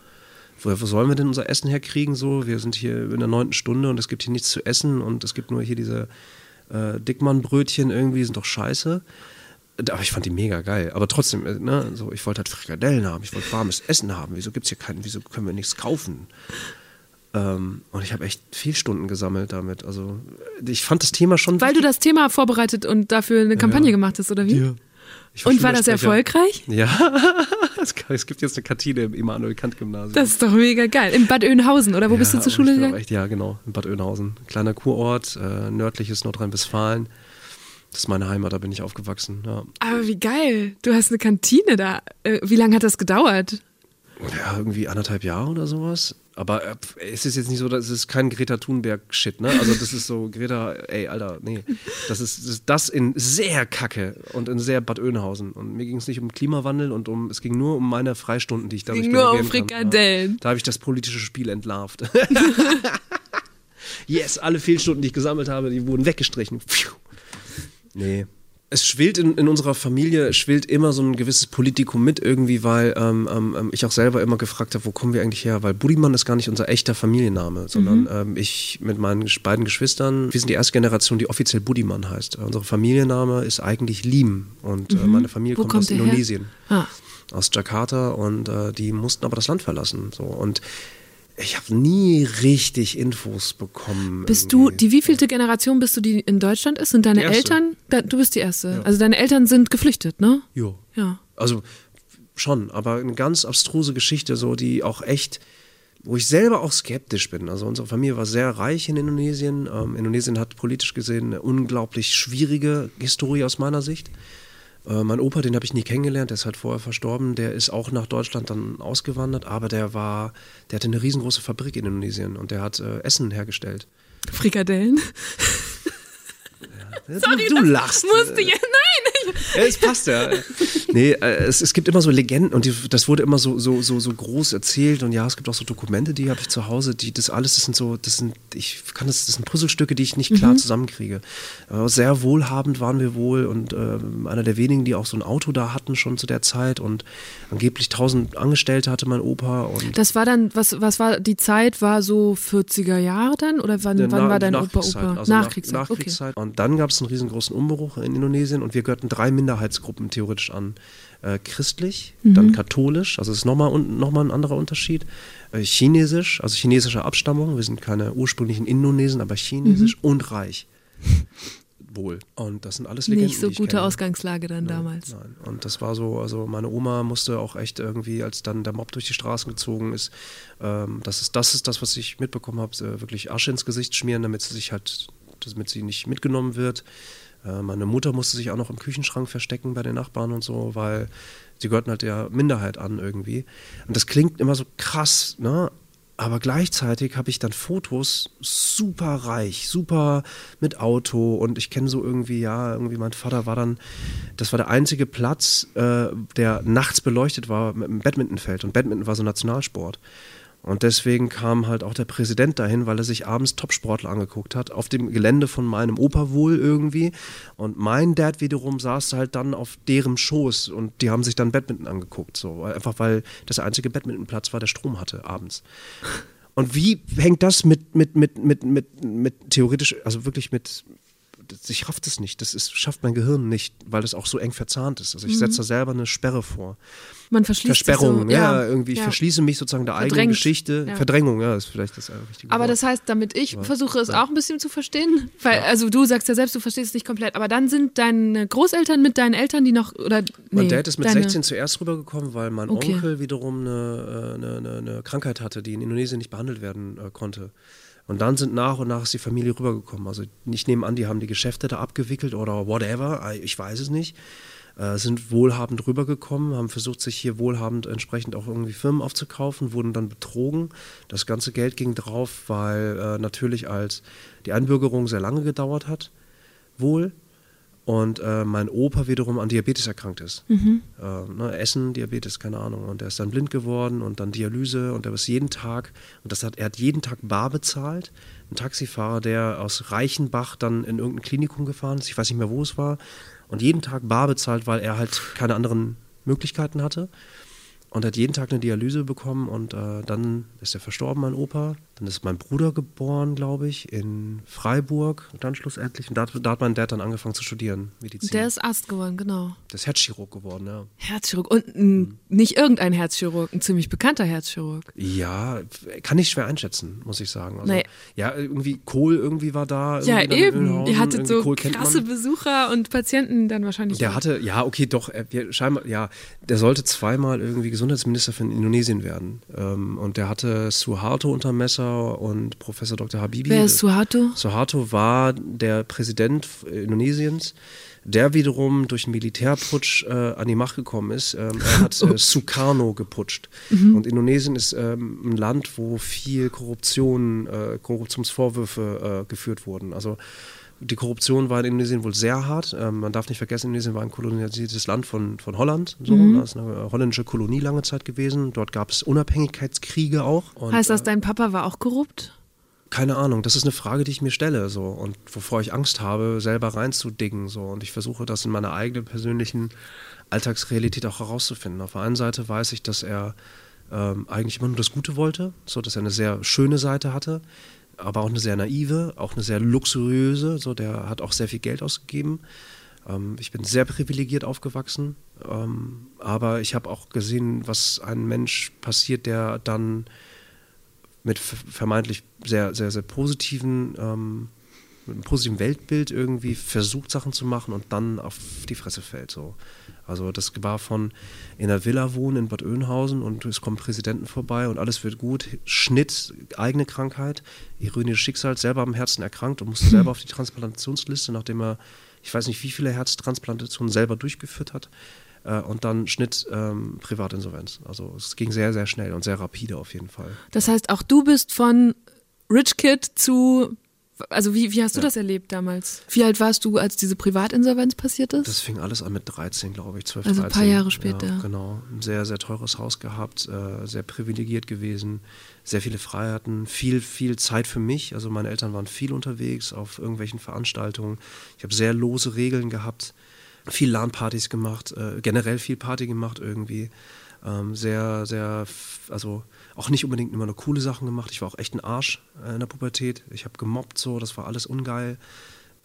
Woher wo sollen wir denn unser Essen herkriegen? So, wir sind hier in der neunten Stunde und es gibt hier nichts zu essen und es gibt nur hier diese äh, Dickmann-Brötchen irgendwie, die sind doch scheiße. Aber ich fand die mega geil. Aber trotzdem, äh, ne, so, ich wollte halt Frikadellen haben, ich wollte warmes Essen haben. Wieso gibt's hier keinen, wieso können wir nichts kaufen? Ähm, und ich habe echt viel Stunden gesammelt damit. Also ich fand das Thema schon. Weil du das Thema vorbereitet und dafür eine Kampagne gemacht hast, oder wie? Ja. Ich Und war das erfolgreich? Ja, es gibt jetzt eine Kantine im Immanuel-Kant-Gymnasium. Das ist doch mega geil. In Bad Oeynhausen, oder wo bist du zur Schule gegangen? Echt, ja, genau, in Bad Oeynhausen. Kleiner Kurort, äh, nördliches Nordrhein-Westfalen. Das ist meine Heimat, da bin ich aufgewachsen. Ja. Aber wie geil. Du hast eine Kantine da. Äh, Wie lange hat das gedauert? ja, irgendwie anderthalb Jahre oder sowas. Aber äh, es ist jetzt nicht so, das ist kein Greta Thunberg-Shit, ne? Also das ist so, Greta, ey, Alter, nee. Das ist das, ist das in sehr Kacke und in sehr Bad Oeynhausen. Und mir ging es nicht um Klimawandel und um, es ging nur um meine Freistunden, die ich dadurch nur um generieren kann. Frikadellen. Ja. Da habe ich das politische Spiel entlarvt. yes, alle Fehlstunden, die ich gesammelt habe, die wurden weggestrichen. Pfiuh. Nee. Es schwillt in, in unserer Familie, es schwillt immer so ein gewisses Politikum mit irgendwie, weil ähm, ähm, ich auch selber immer gefragt habe, wo kommen wir eigentlich her? Weil Budimann ist gar nicht unser echter Familienname, sondern ähm, ich mit meinen beiden Geschwistern, wir sind die erste Generation, die offiziell Budimann heißt. Äh, Unser Familienname ist eigentlich Lim und äh, meine Familie kommt, kommt aus? Indonesien Ah. aus Jakarta und äh, die mussten aber das Land verlassen. So. Und ich habe nie richtig Infos bekommen. Bist du, irgendwie. die wievielte Generation bist du, die in Deutschland ist? Sind deine. Eltern? Da, du bist die erste. Also deine Eltern sind geflüchtet, ne? Jo. Ja. Also schon, aber eine ganz abstruse Geschichte, so die auch echt, wo ich selber auch skeptisch bin. Also unsere Familie war sehr reich in Indonesien. Ähm, Indonesien hat politisch gesehen eine unglaublich schwierige Historie aus meiner Sicht. Äh, mein Opa, den habe ich nie kennengelernt, der ist halt vorher verstorben, der ist auch nach Deutschland dann ausgewandert, aber der war, der hatte eine riesengroße Fabrik in Indonesien und der hat äh, Essen hergestellt. Frikadellen. du, du lachst. Musste ja, nein, Ja, es passt ja. Nee, äh, es, es gibt immer so Legenden und die, das wurde immer so, so, so, so groß erzählt und ja, es gibt auch so Dokumente, die habe ich zu Hause, die das alles, das sind so, das sind, ich kann das, das sind Puzzlestücke, die ich nicht klar zusammenkriege. Aber sehr wohlhabend waren wir wohl und äh, einer der wenigen, die auch so ein Auto da hatten schon zu der Zeit und angeblich tausend Angestellte hatte mein Opa und Das war dann, was, was war die Zeit? War so 40er Jahre dann? Oder wann, wann war dein Opa Opa? also nach- Nachkriegszeit. Nachkriegszeit. Und dann gab es einen riesengroßen Umbruch in Indonesien und wir gehörten drei Minderheitsgruppen theoretisch an. Äh, christlich, Mhm. dann katholisch, also das ist nochmal noch mal ein anderer Unterschied. Äh, chinesisch, also chinesische Abstammung, wir sind keine ursprünglichen Indonesen, aber chinesisch Mhm. und reich. Wohl. Und das sind alles. Legenden. Nicht so gute. Ausgangslage dann damals. Nein. Und das war so, also meine Oma musste auch echt irgendwie, als dann der Mob durch die Straßen gezogen ist, ähm, das ist das ist das, was ich mitbekommen habe, äh, wirklich Asche ins Gesicht schmieren, damit sie sich halt, damit sie nicht mitgenommen wird. Äh, meine Mutter musste sich auch noch im Küchenschrank verstecken bei den Nachbarn und so, weil sie gehörten halt der Minderheit an irgendwie. Und das klingt immer so krass, ne? Aber gleichzeitig habe ich dann Fotos super reich, super mit Auto und ich kenne so irgendwie, ja, irgendwie mein Vater war dann, das war der einzige Platz, äh, der nachts beleuchtet war mit einem Badmintonfeld und Badminton war so Nationalsport. Und deswegen kam halt auch der Präsident dahin, weil er sich abends Topsportler angeguckt hat, auf dem Gelände von meinem Opa wohl irgendwie. Und mein Dad wiederum saß halt dann auf deren Schoß und die haben sich dann Badminton angeguckt. So. Einfach weil das der einzige Badmintonplatz war, der Strom hatte abends. Und wie hängt das mit, mit, mit, mit, mit, mit theoretisch, also wirklich mit, ich raff das nicht, das ist, schafft mein Gehirn nicht, weil das auch so eng verzahnt ist. Also ich setze da selber eine Sperre vor. Man verschließt sich Versperrung, so, ja, irgendwie, ich ja. verschließe mich sozusagen der eigenen Verdrängt, Geschichte. ja. Verdrängung, ja, ist vielleicht das äh, richtige Aber Wort. das heißt, damit ich versuche es auch ein bisschen zu verstehen, weil, also du sagst ja selbst, du verstehst es nicht komplett, aber dann sind deine Großeltern mit deinen Eltern, die noch, oder, nee, Mein Dad ist mit deine, 16 zuerst rübergekommen, weil mein Okay. Onkel wiederum eine, äh, eine, eine, eine Krankheit hatte, die in Indonesien nicht behandelt werden äh, konnte. Und dann sind nach und nach ist die Familie rübergekommen. Also ich nehme an, die haben die Geschäfte da abgewickelt oder whatever, äh, ich weiß es nicht. Äh, sind wohlhabend rübergekommen, haben versucht, sich hier wohlhabend entsprechend auch irgendwie Firmen aufzukaufen, wurden dann betrogen. Das ganze Geld ging drauf, weil äh, natürlich als die Einbürgerung sehr lange gedauert hat, wohl. Und äh, mein Opa wiederum an Diabetes erkrankt ist. Äh, ne, Essen, Diabetes, keine Ahnung. Und er ist dann blind geworden und dann Dialyse und er ist jeden Tag, und das hat, er hat jeden Tag bar bezahlt. Ein Taxifahrer, der aus Reichenbach dann in irgendein Klinikum gefahren ist, ich weiß nicht mehr, wo es war, und jeden Tag bar bezahlt, weil er halt keine anderen Möglichkeiten hatte. Und hat jeden Tag eine Dialyse bekommen und äh, dann ist er verstorben, mein Opa. Dann ist mein Bruder geboren, glaube ich, in Freiburg dann schlussendlich. Und da, hat- da hat mein Dad dann angefangen zu studieren, Medizin. der ist Arzt geworden, genau. Der ist Herzchirurg geworden, ja. Herzchirurg und ein, nicht irgendein Herzchirurg, ein ziemlich bekannter Herzchirurg. Ja, kann ich schwer einschätzen, muss ich sagen. Also, Nee. Ja, irgendwie Kohl irgendwie war da. Ja, irgendwie in eben. Ihr hattet irgendwie so Kohl krasse. Besucher und Patienten dann wahrscheinlich. Der auch. hatte, ja, okay, doch, er, wir, scheinbar, ja, der sollte zweimal irgendwie Gesundheitsminister von Indonesien werden. Ähm, und der hatte Suharto unter Messer und Professor Dr. Habibi. Wer ist Suharto? Suharto war der Präsident Indonesiens, der wiederum durch einen Militärputsch äh, an die Macht gekommen ist. Ähm, er hat äh, Sukarno geputscht. Und Indonesien ist ähm, ein Land, wo viel Korruption, äh, Korruptionsvorwürfe äh, geführt wurden. Also die Korruption war in Indonesien wohl sehr hart. Ähm, man darf nicht vergessen, Indonesien war ein kolonialisiertes Land von, von Holland. So. Das ist eine holländische Kolonie lange Zeit gewesen. Dort gab es Unabhängigkeitskriege auch. Und, heißt das, äh, dein Papa war auch korrupt? keine Ahnung, das ist eine Frage, die ich mir stelle so und wovor ich Angst habe, selber reinzudingen so und ich versuche das in meiner eigenen persönlichen Alltagsrealität auch herauszufinden. Auf der einen Seite weiß ich, dass er ähm, eigentlich immer nur das Gute wollte, so dass er eine sehr schöne Seite hatte, aber auch eine sehr naive, auch eine sehr luxuriöse, so der hat auch sehr viel Geld ausgegeben. Ähm, ich bin sehr privilegiert aufgewachsen, ähm, aber ich habe auch gesehen, was ein Mensch passiert, der dann mit ver- vermeintlich sehr, sehr, sehr positiven, ähm, mit einem positiven Weltbild irgendwie versucht, Sachen zu machen und dann auf die Fresse fällt. So. Also das war von in einer Villa wohnen in Bad Oeynhausen und es kommen Präsidenten vorbei und alles wird gut. Schnitt, eigene Krankheit, ironisches Schicksal, selber am Herzen erkrankt und musste selber auf die Transplantationsliste, nachdem er, ich weiß nicht, wie viele Herztransplantationen selber durchgeführt hat. Äh, und dann Schnitt ähm, Privatinsolvenz. Also es ging sehr, sehr schnell und sehr rapide auf jeden Fall. Das heißt, auch du bist von Rich Kid zu Also wie, wie hast du Ja. das erlebt damals? Wie alt warst du, als diese Privatinsolvenz passiert ist? Das fing alles an mit 13, glaube ich, 12, Also ein 13. paar Jahre später. Ja, genau. Ein sehr, sehr teures Haus gehabt, äh, sehr privilegiert gewesen, sehr viele Freiheiten, viel, viel Zeit für mich. Also meine Eltern waren viel unterwegs auf irgendwelchen Veranstaltungen. Ich habe sehr lose Regeln gehabt, viel LAN-Partys gemacht, äh, generell viel Party gemacht irgendwie. Ähm, sehr, sehr, also auch nicht unbedingt immer nur coole Sachen gemacht. Ich war auch echt ein Arsch äh, in der Pubertät. Ich habe gemobbt so, das war alles ungeil.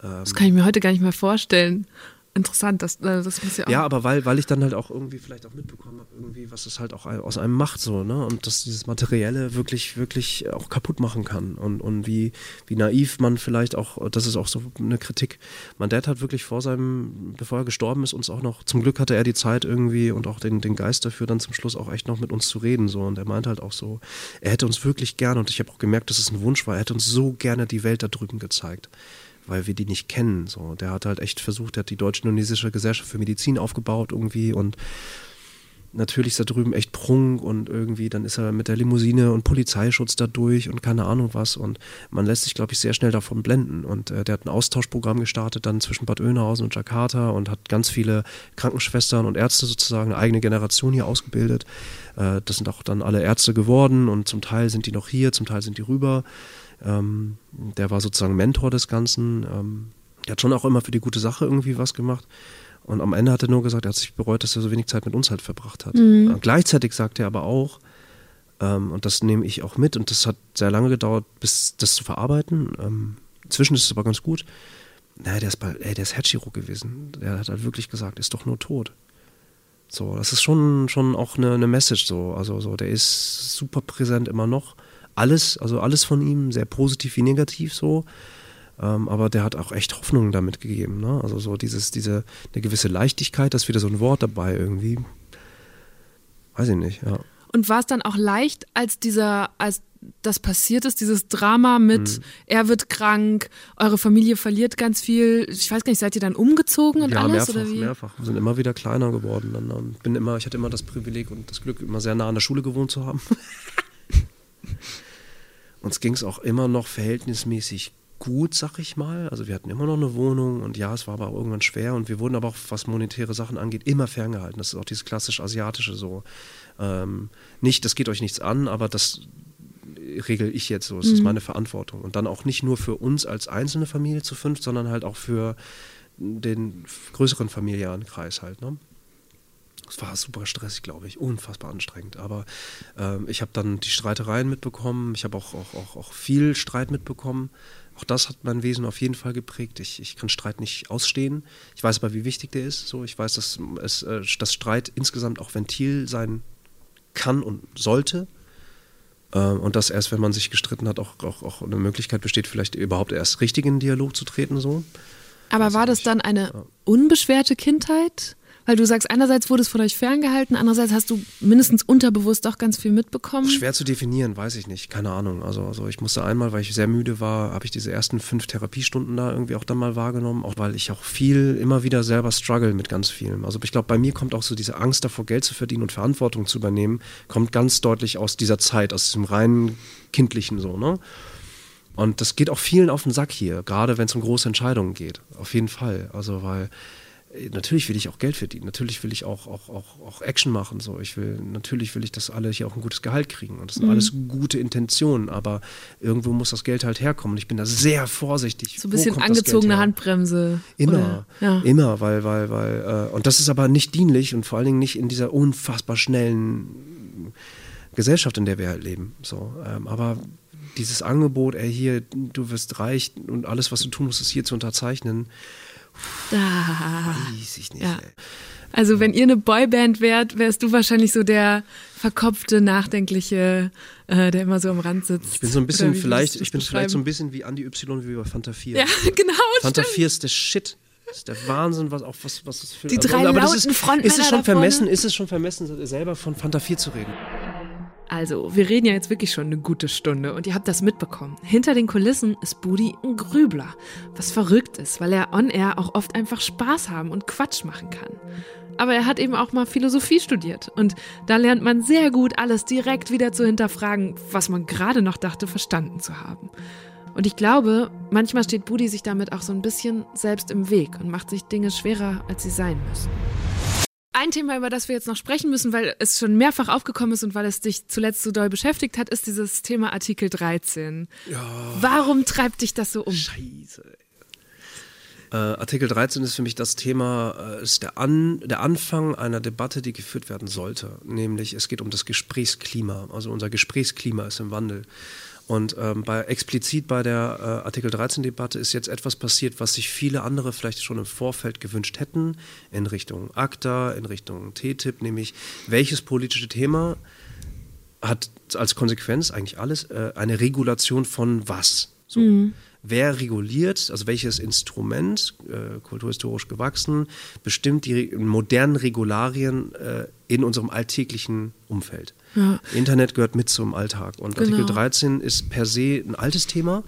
Ähm, Das kann ich mir heute gar nicht mehr vorstellen. Interessant, das, äh, das muss ja auch. Ja, aber weil, weil ich dann halt auch irgendwie vielleicht auch mitbekommen habe, irgendwie, was es halt auch aus einem macht, so, ne? Und dass dieses Materielle wirklich, wirklich auch kaputt machen kann. Und, und wie, wie naiv man vielleicht auch, das ist auch so eine Kritik. Mein Dad hat wirklich vor seinem, bevor er gestorben ist, uns auch noch, zum Glück hatte er die Zeit irgendwie und auch den, den Geist dafür, dann zum Schluss auch echt noch mit uns zu reden. So. Und er meinte halt auch so, er hätte uns wirklich gerne, und ich habe auch gemerkt, dass es ein Wunsch war, er hätte uns so gerne die Welt da drüben gezeigt weil wir die nicht kennen. So, der hat halt echt versucht, der hat die deutsch-indonesische Gesellschaft für Medizin aufgebaut irgendwie und natürlich ist da drüben echt Prunk und irgendwie dann ist er mit der Limousine und Polizeischutz da durch und keine Ahnung was und man lässt sich, glaube ich, sehr schnell davon blenden und äh, der hat ein Austauschprogramm gestartet dann zwischen Bad Oeynhausen und Jakarta und hat ganz viele Krankenschwestern und Ärzte sozusagen eine eigene Generation hier ausgebildet. Äh, das sind auch dann alle Ärzte geworden und zum Teil sind die noch hier, zum Teil sind die rüber. Ähm, der war sozusagen Mentor des Ganzen. Ähm, der hat schon auch immer für die gute Sache irgendwie was gemacht. Und am Ende hat er nur gesagt, er hat sich bereut, dass er so wenig Zeit mit uns halt verbracht hat. Mhm. Gleichzeitig sagt er aber auch, ähm, und das nehme ich auch mit, und das hat sehr lange gedauert, bis das zu verarbeiten. Ähm, inzwischen ist es aber ganz gut. Naja, der ist, bei, ey, der ist Herzchirurg gewesen. Der hat halt wirklich gesagt, ist doch nur tot. So, das ist schon, schon auch eine, eine Message so. Also so, der ist super präsent immer noch. Alles, also alles von ihm, sehr positiv wie negativ so. Ähm, aber der hat auch echt Hoffnung damit gegeben. Ne? Also so dieses, diese, eine gewisse Leichtigkeit, das ist wieder so ein Wort dabei irgendwie. Weiß ich nicht, ja. Und war es dann auch leicht, als dieser, als das passiert ist, dieses Drama mit, Mhm. er wird krank, eure Familie verliert ganz viel. Ich weiß gar nicht, seid ihr dann umgezogen und ja, alles mehrfach, oder wie? mehrfach. Wir sind immer wieder kleiner geworden. Dann, ähm, bin immer, ich hatte immer das Privileg und das Glück, immer sehr nah an der Schule gewohnt zu haben. Uns ging es auch immer noch verhältnismäßig gut, sag ich mal. Also wir hatten immer noch eine Wohnung und ja, es war aber auch irgendwann schwer und wir wurden aber auch, was monetäre Sachen angeht, immer ferngehalten. Das ist auch dieses klassisch asiatische so. Ähm, nicht, das geht euch nichts an, aber das regel ich jetzt so. Es ist Mhm. meine Verantwortung. Und dann auch nicht nur für uns als einzelne Familie zu fünf, sondern halt auch für den größeren familiären Kreis halt. Ne? Es war super stressig, glaube ich, unfassbar anstrengend. Aber ähm, ich habe dann die Streitereien mitbekommen. Ich habe auch, auch, auch, auch viel Streit mitbekommen. Auch das hat mein Wesen auf jeden Fall geprägt. Ich, ich kann Streit nicht ausstehen. Ich weiß aber, wie wichtig der ist. So, ich weiß, dass, es, äh, dass Streit insgesamt auch Ventil sein kann und sollte. Ähm, und dass erst, wenn man sich gestritten hat, auch, auch, auch eine Möglichkeit besteht, vielleicht überhaupt erst richtig in den Dialog zu treten. So. Aber war das dann eine unbeschwerte Kindheit? Weil du sagst, einerseits wurde es von euch ferngehalten, andererseits hast du mindestens unterbewusst auch ganz viel mitbekommen. Schwer zu definieren, weiß ich nicht. Keine Ahnung. Also, also ich musste einmal, weil ich sehr müde war, habe ich diese ersten fünf Therapiestunden da irgendwie auch dann mal wahrgenommen. Auch weil ich auch viel immer wieder selber struggle mit ganz vielem. Also ich glaube, bei mir kommt auch so diese Angst davor, Geld zu verdienen und Verantwortung zu übernehmen, kommt ganz deutlich aus dieser Zeit, aus diesem reinen kindlichen so, ne? Und das geht auch vielen auf den Sack hier, gerade wenn es um große Entscheidungen geht. Auf jeden Fall. Also, weil natürlich will ich auch Geld verdienen. Natürlich will ich auch, auch, auch, auch Action machen. So. Ich will, natürlich will ich, dass alle hier auch ein gutes Gehalt kriegen. Und das sind Mhm. alles gute Intentionen, aber irgendwo muss das Geld halt herkommen. Und ich bin da sehr vorsichtig. So ein bisschen angezogene? Handbremse. Immer, ja. immer, weil, weil, weil, äh, und das ist aber nicht dienlich und vor allen Dingen nicht in dieser unfassbar schnellen Gesellschaft, in der wir halt leben. So, ähm, aber dieses Angebot, ey, hier, du wirst reich und alles, was du tun musst, ist hier zu unterzeichnen, Da. weiß ich nicht. Ja. Ey. Also wenn ihr eine Boyband wärt, wärst du wahrscheinlich so der verkopfte, nachdenkliche, äh, der immer so am Rand sitzt. Ich bin so ein bisschen vielleicht, ich bin das vielleicht so ein bisschen wie Andy Y wie bei Fanta 4. Ja, genau, Fanta stimmt. 4 ist der Shit. Das ist der Wahnsinn, was auch was was es für Die drei aber das lauten ist, Frontmänner ist es schon vermessen, ist es schon vermessen selber von Fanta 4 zu reden. Also, wir reden ja jetzt wirklich schon eine gute Stunde und ihr habt das mitbekommen. Hinter den Kulissen ist Budi ein Grübler, was verrückt ist, weil er on air auch oft einfach Spaß haben und Quatsch machen kann. Aber er hat eben auch mal Philosophie studiert und da lernt man sehr gut alles direkt wieder zu hinterfragen, was man gerade noch dachte verstanden zu haben. Und ich glaube, manchmal steht Budi sich damit auch so ein bisschen selbst im Weg und macht sich Dinge schwerer, als sie sein müssen. Ein Thema, über das wir jetzt noch sprechen müssen, weil es schon mehrfach aufgekommen ist und weil es dich zuletzt so doll beschäftigt hat, ist dieses Thema Artikel 13. Ja. Warum treibt dich das so um? Scheiße. Äh, Artikel 13 ist für mich das Thema, äh, ist der, An, der Anfang einer Debatte, die geführt werden sollte. Nämlich es geht um das Gesprächsklima. Also unser Gesprächsklima ist im Wandel. Und ähm, bei, explizit bei der äh, Artikel 13-Debatte ist jetzt etwas passiert, was sich viele andere vielleicht schon im Vorfeld gewünscht hätten, in Richtung ACTA, in Richtung TTIP, nämlich welches politische Thema hat als Konsequenz eigentlich alles äh, eine Regulation von was? So. Mhm. Wer reguliert, also welches Instrument, äh, kulturhistorisch gewachsen, bestimmt die modernen Regularien äh, in unserem alltäglichen Umfeld? Ja. Internet gehört mit zum Alltag. Und genau. Artikel 13 ist per se ein altes Thema.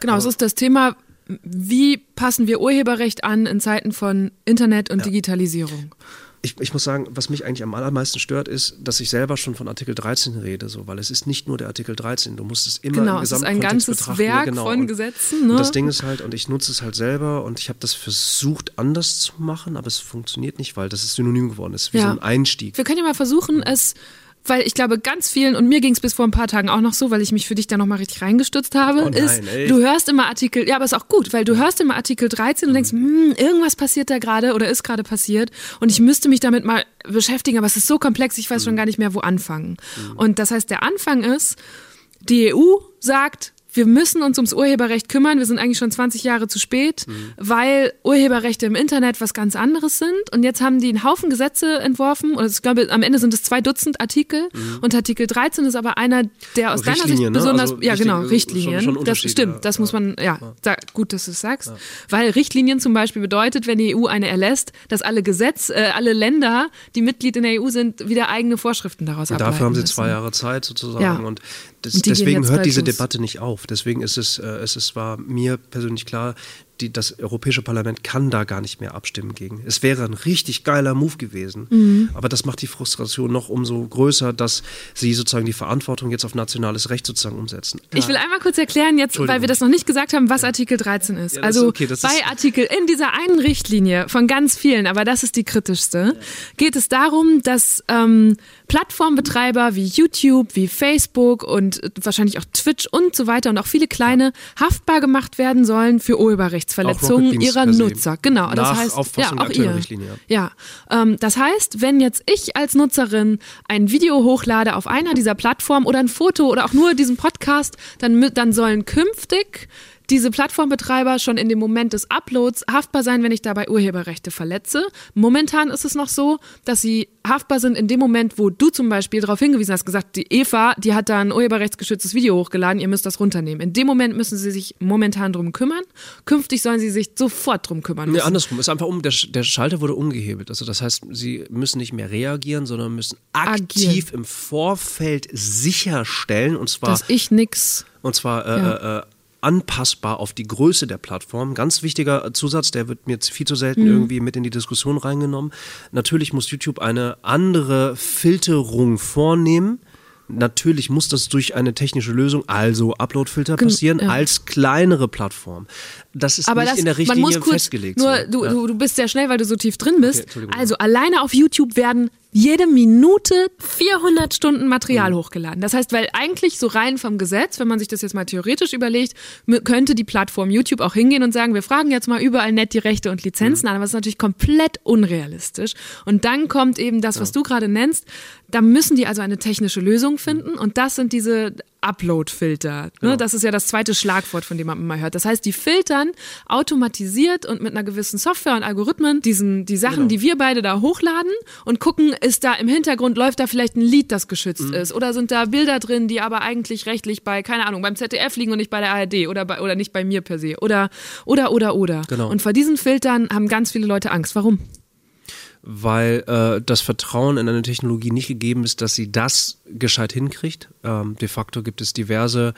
Genau, es ist das Thema, wie passen wir Urheberrecht an in Zeiten von Internet und ja. Digitalisierung? Ich, ich, muss sagen, was mich eigentlich am allermeisten stört, ist, dass ich selber schon von Artikel 13 rede, so, weil es ist nicht nur der Artikel 13, du musst es immer genau, im es ist ein ganzes Werk genau. von Gesetzen. Ne? Und das Ding ist halt, und ich nutze es halt selber und ich habe das versucht anders zu machen, aber es funktioniert nicht, weil das ist synonym geworden, ist wie ja. so ein Einstieg. Wir können ja mal versuchen, es weil ich glaube, ganz vielen, und mir ging es bis vor ein paar Tagen auch noch so, weil ich mich für dich da nochmal richtig reingestürzt habe, oh nein, ist, ey. du hörst immer Artikel, ja, aber ist auch gut, weil du hörst immer Artikel 13 und denkst, hm, irgendwas passiert da gerade oder ist gerade passiert und ich müsste mich damit mal beschäftigen, aber es ist so komplex, ich weiß mhm. schon gar nicht mehr, wo anfangen. Mhm. Und das heißt, der Anfang ist, die EU sagt, wir müssen uns ums Urheberrecht kümmern. Wir sind eigentlich schon 20 Jahre zu spät, mhm. weil Urheberrechte im Internet was ganz anderes sind. Und jetzt haben die einen Haufen Gesetze entworfen. Und ich glaube, am Ende sind es zwei Dutzend Artikel. Mhm. Und Artikel 13 ist aber einer, der aus deiner Sicht ne? besonders, also ja genau, Richtlinien. Schon, schon das stimmt, ja. das muss man, ja, ja. gut, dass du es sagst. Ja. Weil Richtlinien zum Beispiel bedeutet, wenn die EU eine erlässt, dass alle Gesetz, äh, alle Länder, die Mitglied in der EU sind, wieder eigene Vorschriften daraus und ableiten Dafür haben sie zwei Jahre Zeit sozusagen. Und das, deswegen hört diese Debatte nicht auf. Deswegen ist es, äh, es ist, war mir persönlich klar, die, das Europäische Parlament kann da gar nicht mehr abstimmen gegen. Es wäre ein richtig geiler Move gewesen, mhm. aber das macht die Frustration noch umso größer, dass sie sozusagen die Verantwortung jetzt auf nationales Recht sozusagen umsetzen. Ja. Ich will einmal kurz erklären jetzt, weil wir das noch nicht gesagt haben, was ja. Artikel 13 ist. Ja, also okay, bei Artikel in dieser einen Richtlinie von ganz vielen, aber das ist die kritischste, geht es darum, dass ähm, Plattformbetreiber wie YouTube, wie Facebook und wahrscheinlich auch Twitch und so weiter und auch viele kleine haftbar gemacht werden sollen für Urheberrechtsverletzungen ihrer Nutzer. Genau, Nach das heißt, Auffassung ja, auch ihr. Ja, ähm, das heißt, wenn jetzt ich als Nutzerin ein Video hochlade auf einer dieser Plattformen oder ein Foto oder auch nur diesen Podcast, dann, dann sollen künftig diese Plattformbetreiber schon in dem Moment des Uploads haftbar sein, wenn ich dabei Urheberrechte verletze. Momentan ist es noch so, dass sie haftbar sind in dem Moment, wo du zum Beispiel darauf hingewiesen hast, gesagt, die Eva, die hat da ein urheberrechtsgeschütztes Video hochgeladen, ihr müsst das runternehmen. In dem Moment müssen sie sich momentan drum kümmern. Künftig sollen sie sich sofort drum kümmern. Müssen. Nee, andersrum. Ist einfach um, der, der Schalter wurde umgehebelt. Also das heißt, sie müssen nicht mehr reagieren, sondern müssen aktiv Agieren. im Vorfeld sicherstellen, und zwar. Dass ich nix. Und zwar äh, ja. äh, anpassbar auf die Größe der Plattform. Ganz wichtiger Zusatz, der wird mir viel zu selten mhm. irgendwie mit in die Diskussion reingenommen. Natürlich muss YouTube eine andere Filterung vornehmen. Natürlich muss das durch eine technische Lösung, also Uploadfilter, passieren, ja. als kleinere Plattform. Das ist Aber nicht das, in der Richtlinie kurz, festgelegt. Nur, so. du, ja. du bist sehr schnell, weil du so tief drin bist. Okay, also alleine auf YouTube werden jede Minute 400 Stunden Material mhm. hochgeladen. Das heißt, weil eigentlich so rein vom Gesetz, wenn man sich das jetzt mal theoretisch überlegt, könnte die Plattform YouTube auch hingehen und sagen, wir fragen jetzt mal überall nett die Rechte und Lizenzen mhm. an, aber das ist natürlich komplett unrealistisch. Und dann kommt eben das, was ja. du gerade nennst, da müssen die also eine technische Lösung finden und das sind diese Upload-Filter. Ne? Genau. Das ist ja das zweite Schlagwort, von dem man immer hört. Das heißt, die filtern automatisiert und mit einer gewissen Software und Algorithmen diesen, die Sachen, genau. die wir beide da hochladen und gucken, ist da im Hintergrund, läuft da vielleicht ein Lied, das geschützt mhm. ist oder sind da Bilder drin, die aber eigentlich rechtlich bei, keine Ahnung, beim ZDF liegen und nicht bei der ARD oder, bei, oder nicht bei mir per se oder, oder, oder, oder. Genau. Und vor diesen Filtern haben ganz viele Leute Angst. Warum? Weil äh, das Vertrauen in eine Technologie nicht gegeben ist, dass sie das gescheit hinkriegt. Ähm, de facto gibt es diverse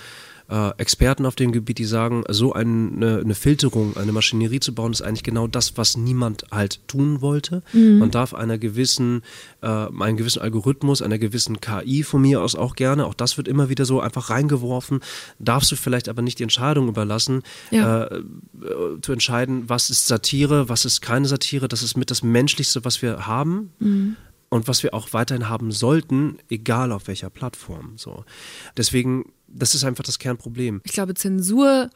äh, Experten auf dem Gebiet, die sagen, so eine, eine Filterung, eine Maschinerie zu bauen, ist eigentlich genau das, was niemand halt tun wollte. Mhm. Man darf einer gewissen, äh, einen gewissen Algorithmus, einer gewissen KI von mir aus auch gerne, auch das wird immer wieder so einfach reingeworfen, darfst du vielleicht aber nicht die Entscheidung überlassen, Ja. äh, äh, zu entscheiden, was ist Satire, was ist keine Satire, das ist mit das Menschlichste, was wir haben Mhm. Und was wir auch weiterhin haben sollten, egal auf welcher Plattform. So. Deswegen, das ist einfach das Kernproblem. Ich glaube, Zensur,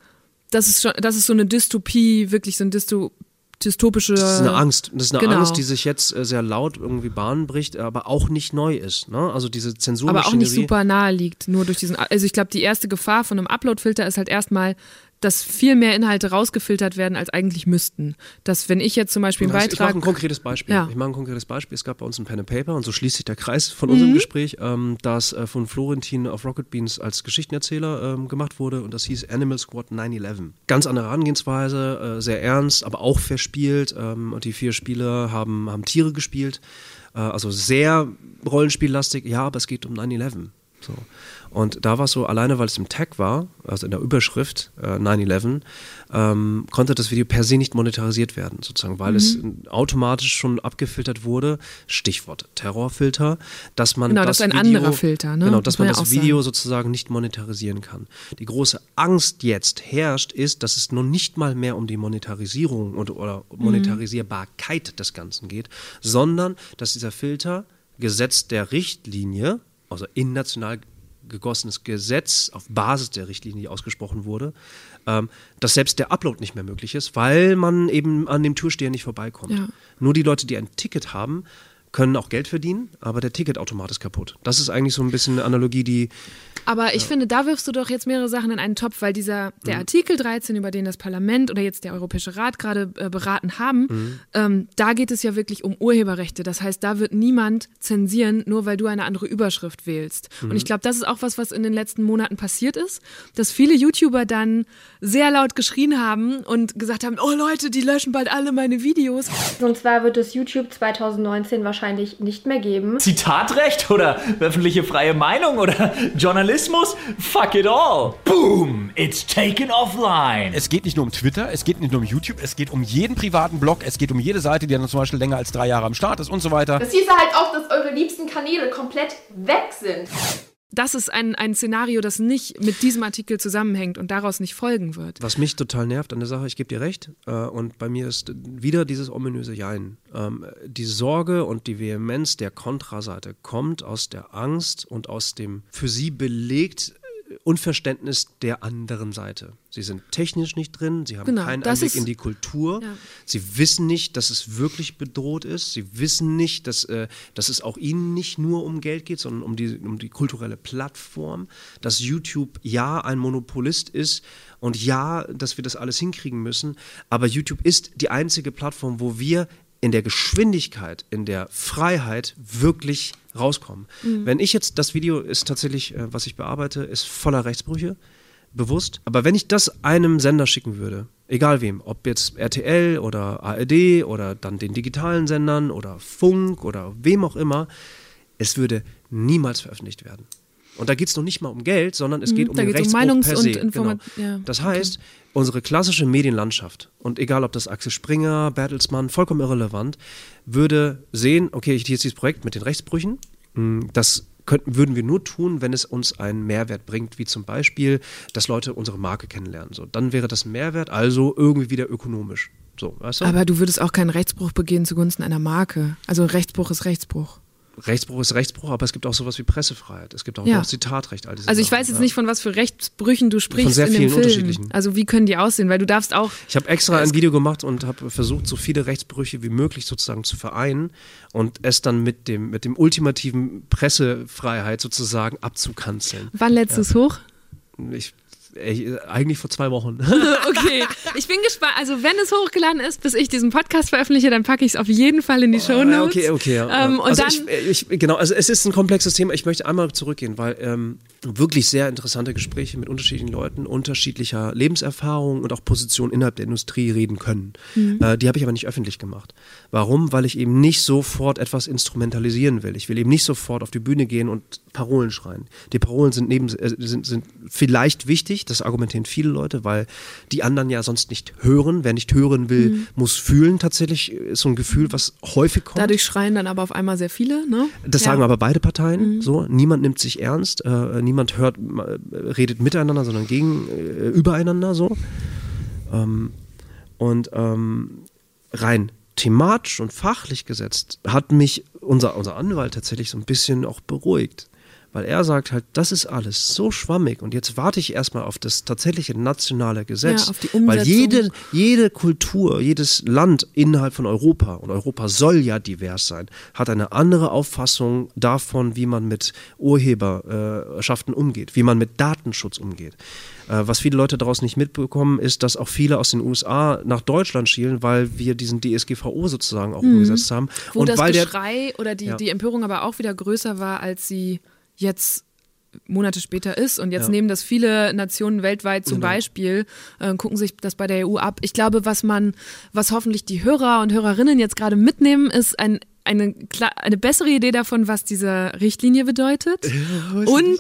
das ist schon, das ist so eine Dystopie, wirklich so ein Dysto, dystopische. Das ist eine Angst. Das ist eine Genau. Angst, die sich jetzt äh, sehr laut irgendwie Bahn bricht, aber auch nicht neu ist. Ne? Also diese aber Zensurmaschinerie. auch nicht super nahe liegt, nur durch diesen. Also ich glaube, die erste Gefahr von einem Upload-Filter ist halt erstmal, dass viel mehr Inhalte rausgefiltert werden, als eigentlich müssten. Dass wenn ich jetzt zum Beispiel einen Das- ich mache Beitrag. ein konkretes Beispiel. Ja. Ich mache ein konkretes Beispiel. Es gab bei uns ein Pen and Paper und so schließt sich der Kreis von Mhm. unserem Gespräch, ähm, das äh, von Florentin auf Rocket Beans als Geschichtenerzähler ähm, gemacht wurde und das hieß Animal Squad 9-11. Ganz andere Herangehensweise, äh, sehr ernst, aber auch verspielt. Ähm, und die vier Spieler haben, haben Tiere gespielt. Äh, also sehr rollenspiellastig, ja, aber es geht um 9-11. So. Und da war es so, alleine weil es im Tag war, also in der Überschrift äh, 9-11, ähm, konnte das Video per se nicht monetarisiert werden, sozusagen, weil es Mhm. automatisch schon abgefiltert wurde, Stichwort Terrorfilter, dass man Genau, das, das ist ein Video, anderer Filter, ne? Genau, dass man man ja das auch sagen. Video sozusagen nicht monetarisieren kann. Die große Angst jetzt herrscht, ist, dass es nun nicht mal mehr um die Monetarisierung oder, oder Mhm. Monetarisierbarkeit des Ganzen geht, sondern dass dieser Filter Gesetz der Richtlinie, also in national gegossenes Gesetz auf Basis der Richtlinie, die ausgesprochen wurde, ähm, dass selbst der Upload nicht mehr möglich ist, weil man eben an dem Türsteher nicht vorbeikommt. Ja. Nur die Leute, die ein Ticket haben, können auch Geld verdienen, aber der Ticketautomat ist kaputt. Das ist eigentlich so ein bisschen eine Analogie, die Aber ich finde, da wirfst du doch jetzt mehrere Sachen in einen Topf, weil dieser, der Mhm. Artikel 13, über den das Parlament oder jetzt der Europäische Rat gerade äh, beraten haben, Mhm. ähm, da geht es ja wirklich um Urheberrechte. Das heißt, da wird niemand zensieren, nur weil du eine andere Überschrift wählst. Mhm. Und ich glaube, das ist auch was, was in den letzten Monaten passiert ist, dass viele YouTuber dann sehr laut geschrien haben und gesagt haben, oh Leute, die löschen bald alle meine Videos. Und zwar wird es YouTube 2019 wahrscheinlich nicht mehr geben. Zitatrecht oder öffentliche freie Meinung oder Journalismus? Fuck it all. Boom, it's taken offline. Es geht nicht nur um Twitter, es geht nicht nur um YouTube, es geht um jeden privaten Blog, es geht um jede Seite, die dann zum Beispiel länger als drei Jahre am Start ist und so weiter. Das hieße halt auch, dass eure liebsten Kanäle komplett weg sind. Das ist ein, ein Szenario, das nicht mit diesem Artikel zusammenhängt und daraus nicht folgen wird. Was mich total nervt an der Sache, ich gebe dir recht, äh, und bei mir ist wieder dieses ominöse Jein. Ähm, die Sorge und die Vehemenz der Kontraseite kommt aus der Angst und aus dem für sie belegt Unverständnis der anderen Seite. Sie sind technisch nicht drin, sie haben Genau, keinen Einblick in die Kultur, Ja. sie wissen nicht, dass es wirklich bedroht ist, sie wissen nicht, dass, äh, dass es auch ihnen nicht nur um Geld geht, sondern um die, um die kulturelle Plattform, dass YouTube ja ein Monopolist ist und ja, dass wir das alles hinkriegen müssen, aber YouTube ist die einzige Plattform, wo wir in der Geschwindigkeit, in der Freiheit wirklich rauskommen. Mhm. Wenn ich jetzt, das Video ist tatsächlich, äh, was ich bearbeite, ist voller Rechtsbrüche, bewusst. Aber wenn ich das einem Sender schicken würde, egal wem, ob jetzt RTL oder ARD oder dann den digitalen Sendern oder Funk oder wem auch immer, es würde niemals veröffentlicht werden. Und da geht es noch nicht mal um Geld, sondern es Mhm, geht um da den geht's um Rechtsbruch Meinungs- per und se. Informa- genau. ja, Das okay. heißt, unsere klassische Medienlandschaft, und egal ob das Axel Springer, Bertelsmann, vollkommen irrelevant, würde sehen, okay, ich jetzt dieses Projekt mit den Rechtsbrüchen, mh, das könnten, würden wir nur tun, wenn es uns einen Mehrwert bringt, wie zum Beispiel, dass Leute unsere Marke kennenlernen. So, dann wäre das Mehrwert, also irgendwie wieder ökonomisch. So, weißt du? Aber du würdest auch keinen Rechtsbruch begehen zugunsten einer Marke. Also Rechtsbruch ist Rechtsbruch. Rechtsbruch ist Rechtsbruch, aber es gibt auch sowas wie Pressefreiheit. Es gibt auch Ja. noch Zitatrecht. Also ich Sachen, weiß jetzt ja. nicht, von was für Rechtsbrüchen du sprichst sehr in dem vielen Film. unterschiedlichen. Also wie können die aussehen? Weil du darfst auch. Ich habe extra ein Video gemacht und habe versucht, so viele Rechtsbrüche wie möglich sozusagen zu vereinen und es dann mit dem, mit dem ultimativen Pressefreiheit sozusagen abzukanzeln. Wann lädst du es hoch? Ich, ey, eigentlich vor zwei Wochen. okay, ich bin gespannt. Also wenn es hochgeladen ist, bis ich diesen Podcast veröffentliche, dann packe ich es auf jeden Fall in die Show Ja, Notes. okay, okay. Ja. Ähm, und also dann, ich, ich, genau, also es ist ein komplexes Thema. Ich möchte einmal zurückgehen, weil ähm, wirklich sehr interessante Gespräche mit unterschiedlichen Leuten, unterschiedlicher Lebenserfahrung und auch Positionen innerhalb der Industrie reden können. Mhm. Äh, die habe ich aber nicht öffentlich gemacht. Warum? Weil ich eben nicht sofort etwas instrumentalisieren will. Ich will eben nicht sofort auf die Bühne gehen und Parolen schreien. Die Parolen sind, neben, äh, sind, sind vielleicht wichtig, nicht. Das argumentieren viele Leute, weil die anderen ja sonst nicht hören. Wer nicht hören will, Mhm. muss fühlen. Tatsächlich ist so ein Gefühl, was häufig kommt. Dadurch schreien dann aber auf einmal sehr viele, ne? Das Ja. sagen aber beide Parteien Mhm. so. Niemand nimmt sich ernst, äh, niemand hört, äh, redet miteinander, sondern gegen, äh, übereinander so. Ähm, und ähm, rein thematisch und fachlich gesetzt hat mich unser, unser Anwalt tatsächlich so ein bisschen auch beruhigt. Weil er sagt halt, das ist alles so schwammig und jetzt warte ich erstmal auf das tatsächliche nationale Gesetz. Ja, auf die weil Umsetzung. jede, jede Kultur, jedes Land innerhalb von Europa, und Europa soll ja divers sein, hat eine andere Auffassung davon, wie man mit Urheberschaften umgeht, wie man mit Datenschutz umgeht. Äh, Was viele Leute daraus nicht mitbekommen, ist, dass auch viele aus den USA nach Deutschland schielen, weil wir diesen DSGVO sozusagen auch Mhm. umgesetzt haben. Wo und das weil der, Geschrei oder die, Ja. die Empörung aber auch wieder größer war, als sie jetzt Monate später ist. Und jetzt Ja. nehmen das viele Nationen weltweit zum Genau. Beispiel, äh, gucken sich das bei der EU ab. Ich glaube, was man, was hoffentlich die Hörer und Hörerinnen jetzt gerade mitnehmen, ist ein eine, eine bessere Idee davon, was diese Richtlinie bedeutet. und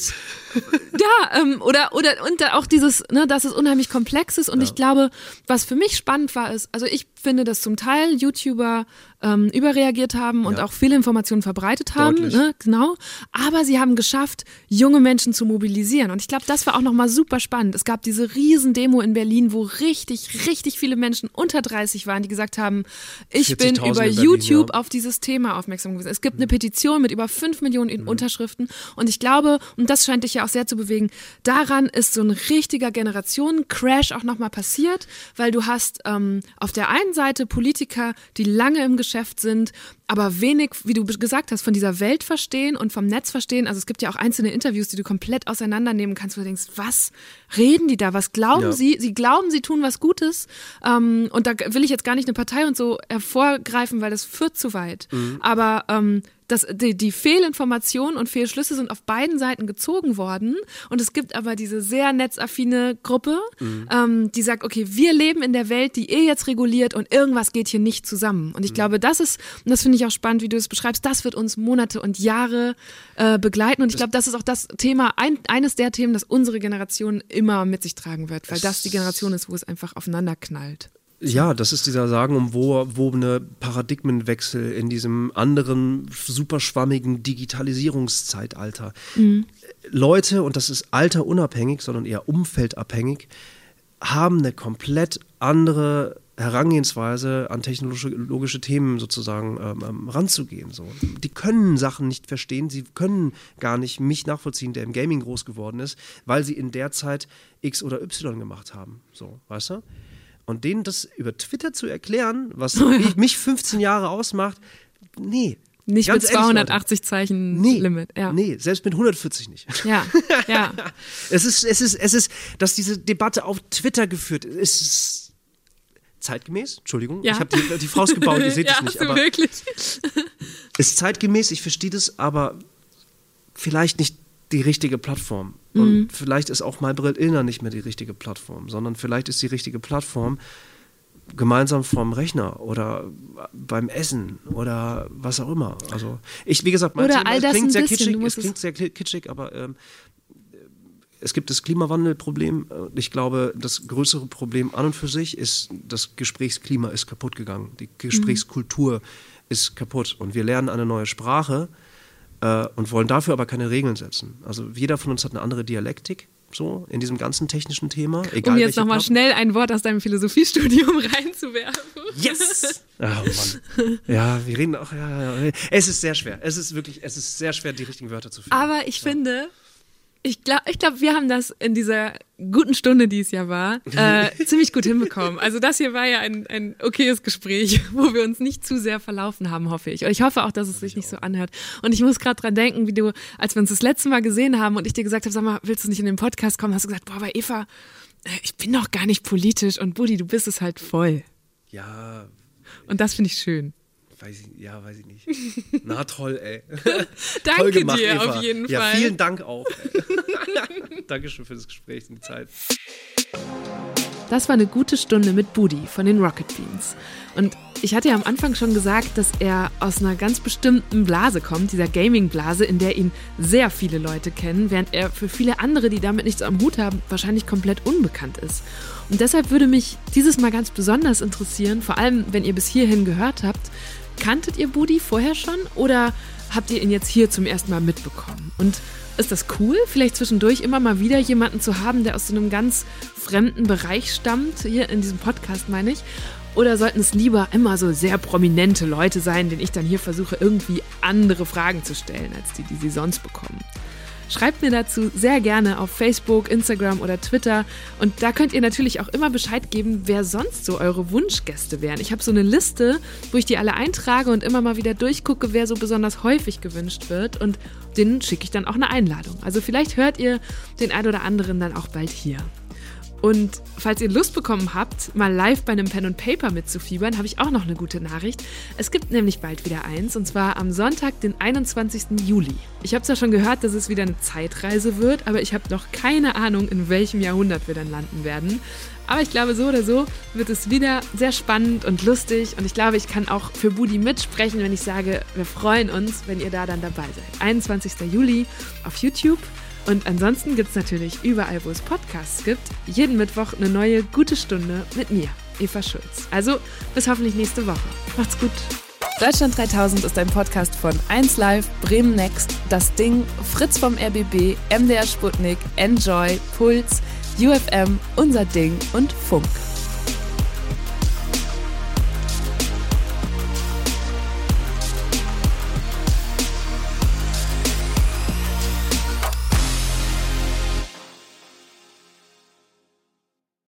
ja, ähm, oder, oder und da auch dieses, ne, dass es unheimlich komplex ist. Und ich glaube, was für mich spannend war, ist, also ich finde, dass zum Teil YouTuber ähm, überreagiert haben und Ja. auch viele Informationen verbreitet haben, Deutlich. ne, genau. Aber sie haben geschafft, junge Menschen zu mobilisieren. Und ich glaube, das war auch nochmal super spannend. Es gab diese riesen Demo in Berlin, wo richtig, richtig viele Menschen unter 30 waren, die gesagt haben, ich bin 40.000 über in Berlin, YouTube ja. auf dieses Thema aufmerksam gewesen. Es gibt eine Petition mit über 5 Millionen in- Unterschriften. Und ich glaube, und das scheint dich ja auch sehr zu bewegen, daran ist so ein richtiger Generationen-Crash auch nochmal passiert, weil du hast ähm, auf der einen Seite Politiker, die lange im Geschäft sind, aber wenig, wie du gesagt hast, von dieser Welt verstehen und vom Netz verstehen. Also es gibt ja auch einzelne Interviews, die du komplett auseinandernehmen kannst, wo du denkst, was reden die da? Was glauben Ja. sie? Sie glauben, sie tun was Gutes. Ähm, und da will ich jetzt gar nicht eine Partei und so hervorgreifen, weil das führt zu weit. Mhm. Aber ähm, das, die, die Fehlinformationen und Fehlschlüsse sind auf beiden Seiten gezogen worden. Und es gibt aber diese sehr netzaffine Gruppe, Mhm. ähm, die sagt, okay, wir leben in der Welt, die ihr jetzt reguliert und irgendwas geht hier nicht zusammen. Und ich glaube, das ist, und das finde ich auch spannend, wie du es beschreibst, das wird uns Monate und Jahre äh, begleiten. Und ich glaube, das ist auch das Thema, ein, eines der Themen, das unsere Generation immer mit sich tragen wird, weil das die Generation ist, wo es einfach aufeinander knallt. Ja, das ist dieser sagenumwobene Paradigmenwechsel in diesem anderen super schwammigen Digitalisierungszeitalter. Mhm. Leute, und das ist alterunabhängig, sondern eher umfeldabhängig, haben eine komplett andere Herangehensweise an technologische Themen sozusagen ähm, ähm, ranzugehen. So. Die können Sachen nicht verstehen, sie können gar nicht mich nachvollziehen, der im Gaming groß geworden ist, weil sie in der Zeit X oder Y gemacht haben. So, weißt du? Und denen das über Twitter zu erklären, was Oh ja. mich- mich 15 Jahre ausmacht, nee. Nicht Ganz mit ehrlich, Leute. 280 Zeichen Nee, Limit. Ja. nee, selbst mit 140 nicht. Ja, ja. Es ist, es ist, es ist, dass diese Debatte auf Twitter geführt ist, ist zeitgemäß. Entschuldigung, Ja. ich habe die, die Faust gebaut, ihr seht ja, es nicht, aber wirklich. ist zeitgemäß. Ich verstehe das, aber vielleicht nicht die richtige Plattform. Mhm. Und vielleicht ist auch MyBrill Illner nicht mehr die richtige Plattform, sondern vielleicht ist die richtige Plattform gemeinsam vorm Rechner oder beim Essen oder was auch immer. Also ich, wie gesagt, mein Oder Thema, all es das klingt sehr bisschen, kitschig, es klingt sehr kitschig, aber ähm, es gibt das Klimawandelproblem. Ich glaube, das größere Problem an und für sich ist, das Gesprächsklima ist kaputt gegangen. Die Gesprächskultur ist kaputt. Und wir lernen eine neue Sprache äh, und wollen dafür aber keine Regeln setzen. Also jeder von uns hat eine andere Dialektik. So, in diesem ganzen technischen Thema. Egal um jetzt nochmal schnell ein Wort aus deinem Philosophiestudium reinzuwerfen. Yes! Oh Mann. Ja, wir reden auch. Ja, ja. Es ist sehr schwer. Es ist wirklich, es ist sehr schwer, die richtigen Wörter zu finden. Aber ich finde, ich glaube, ich glaub, wir haben das in dieser guten Stunde, die es ja war, äh, ziemlich gut hinbekommen. Also das hier war ja ein, ein okayes Gespräch, wo wir uns nicht zu sehr verlaufen haben, hoffe ich. Und ich hoffe auch, dass es sich nicht so anhört. Und ich muss gerade dran denken, wie du, als wir uns das letzte Mal gesehen haben und ich dir gesagt habe, sag mal, willst du nicht in den Podcast kommen, hast du gesagt, boah, aber Eva, äh, ich bin doch gar nicht politisch und Buddy, du bist es halt voll. Ja, Und das finde ich schön. Weiß ich, ja, weiß ich nicht. Na toll, ey. Danke Toll gemacht, dir Eva. auf jeden ja, Fall. Vielen Dank auch. Dankeschön für das Gespräch und die Zeit. Das war eine gute Stunde mit Budi von den Rocket Beans. Und ich hatte ja am Anfang schon gesagt, dass er aus einer ganz bestimmten Blase kommt, dieser Gaming-Blase, in der ihn sehr viele Leute kennen, während er für viele andere, die damit nichts am Hut haben, wahrscheinlich komplett unbekannt ist. Und deshalb würde mich dieses Mal ganz besonders interessieren, vor allem wenn ihr bis hierhin gehört habt, kanntet ihr Budi vorher schon oder habt ihr ihn jetzt hier zum ersten Mal mitbekommen? Und ist das cool, vielleicht zwischendurch immer mal wieder jemanden zu haben, der aus so einem ganz fremden Bereich stammt, hier in diesem Podcast meine ich? Oder sollten es lieber immer so sehr prominente Leute sein, denen ich dann hier versuche, irgendwie andere Fragen zu stellen, als die, die sie sonst bekommen? Schreibt mir dazu sehr gerne auf Facebook, Instagram oder Twitter. Und da könnt ihr natürlich auch immer Bescheid geben, wer sonst so eure Wunschgäste wären. Ich habe so eine Liste, wo ich die alle eintrage und immer mal wieder durchgucke, wer so besonders häufig gewünscht wird. Und denen schicke ich dann auch eine Einladung. Also vielleicht hört ihr den ein oder anderen dann auch bald hier. Und falls ihr Lust bekommen habt, mal live bei einem Pen und Paper mitzufiebern, habe ich auch noch eine gute Nachricht. Es gibt nämlich bald wieder eins, und zwar am Sonntag, den 21. Juli. Ich habe zwar schon gehört, dass es wieder eine Zeitreise wird, aber ich habe noch keine Ahnung, in welchem Jahrhundert wir dann landen werden. Aber ich glaube, so oder so wird es wieder sehr spannend und lustig. Und ich glaube, ich kann auch für Budi mitsprechen, wenn ich sage, wir freuen uns, wenn ihr da dann dabei seid. 21. Juli auf YouTube. Und ansonsten gibt es natürlich überall, wo es Podcasts gibt, jeden Mittwoch eine neue gute Stunde mit mir, Eva Schulz. Also bis hoffentlich nächste Woche. Macht's gut. Deutschland 3000 ist ein Podcast von 1Live, Bremen Next, Das Ding, Fritz vom RBB, MDR Sputnik, Enjoy, Puls, UFM, Unser Ding und Funk.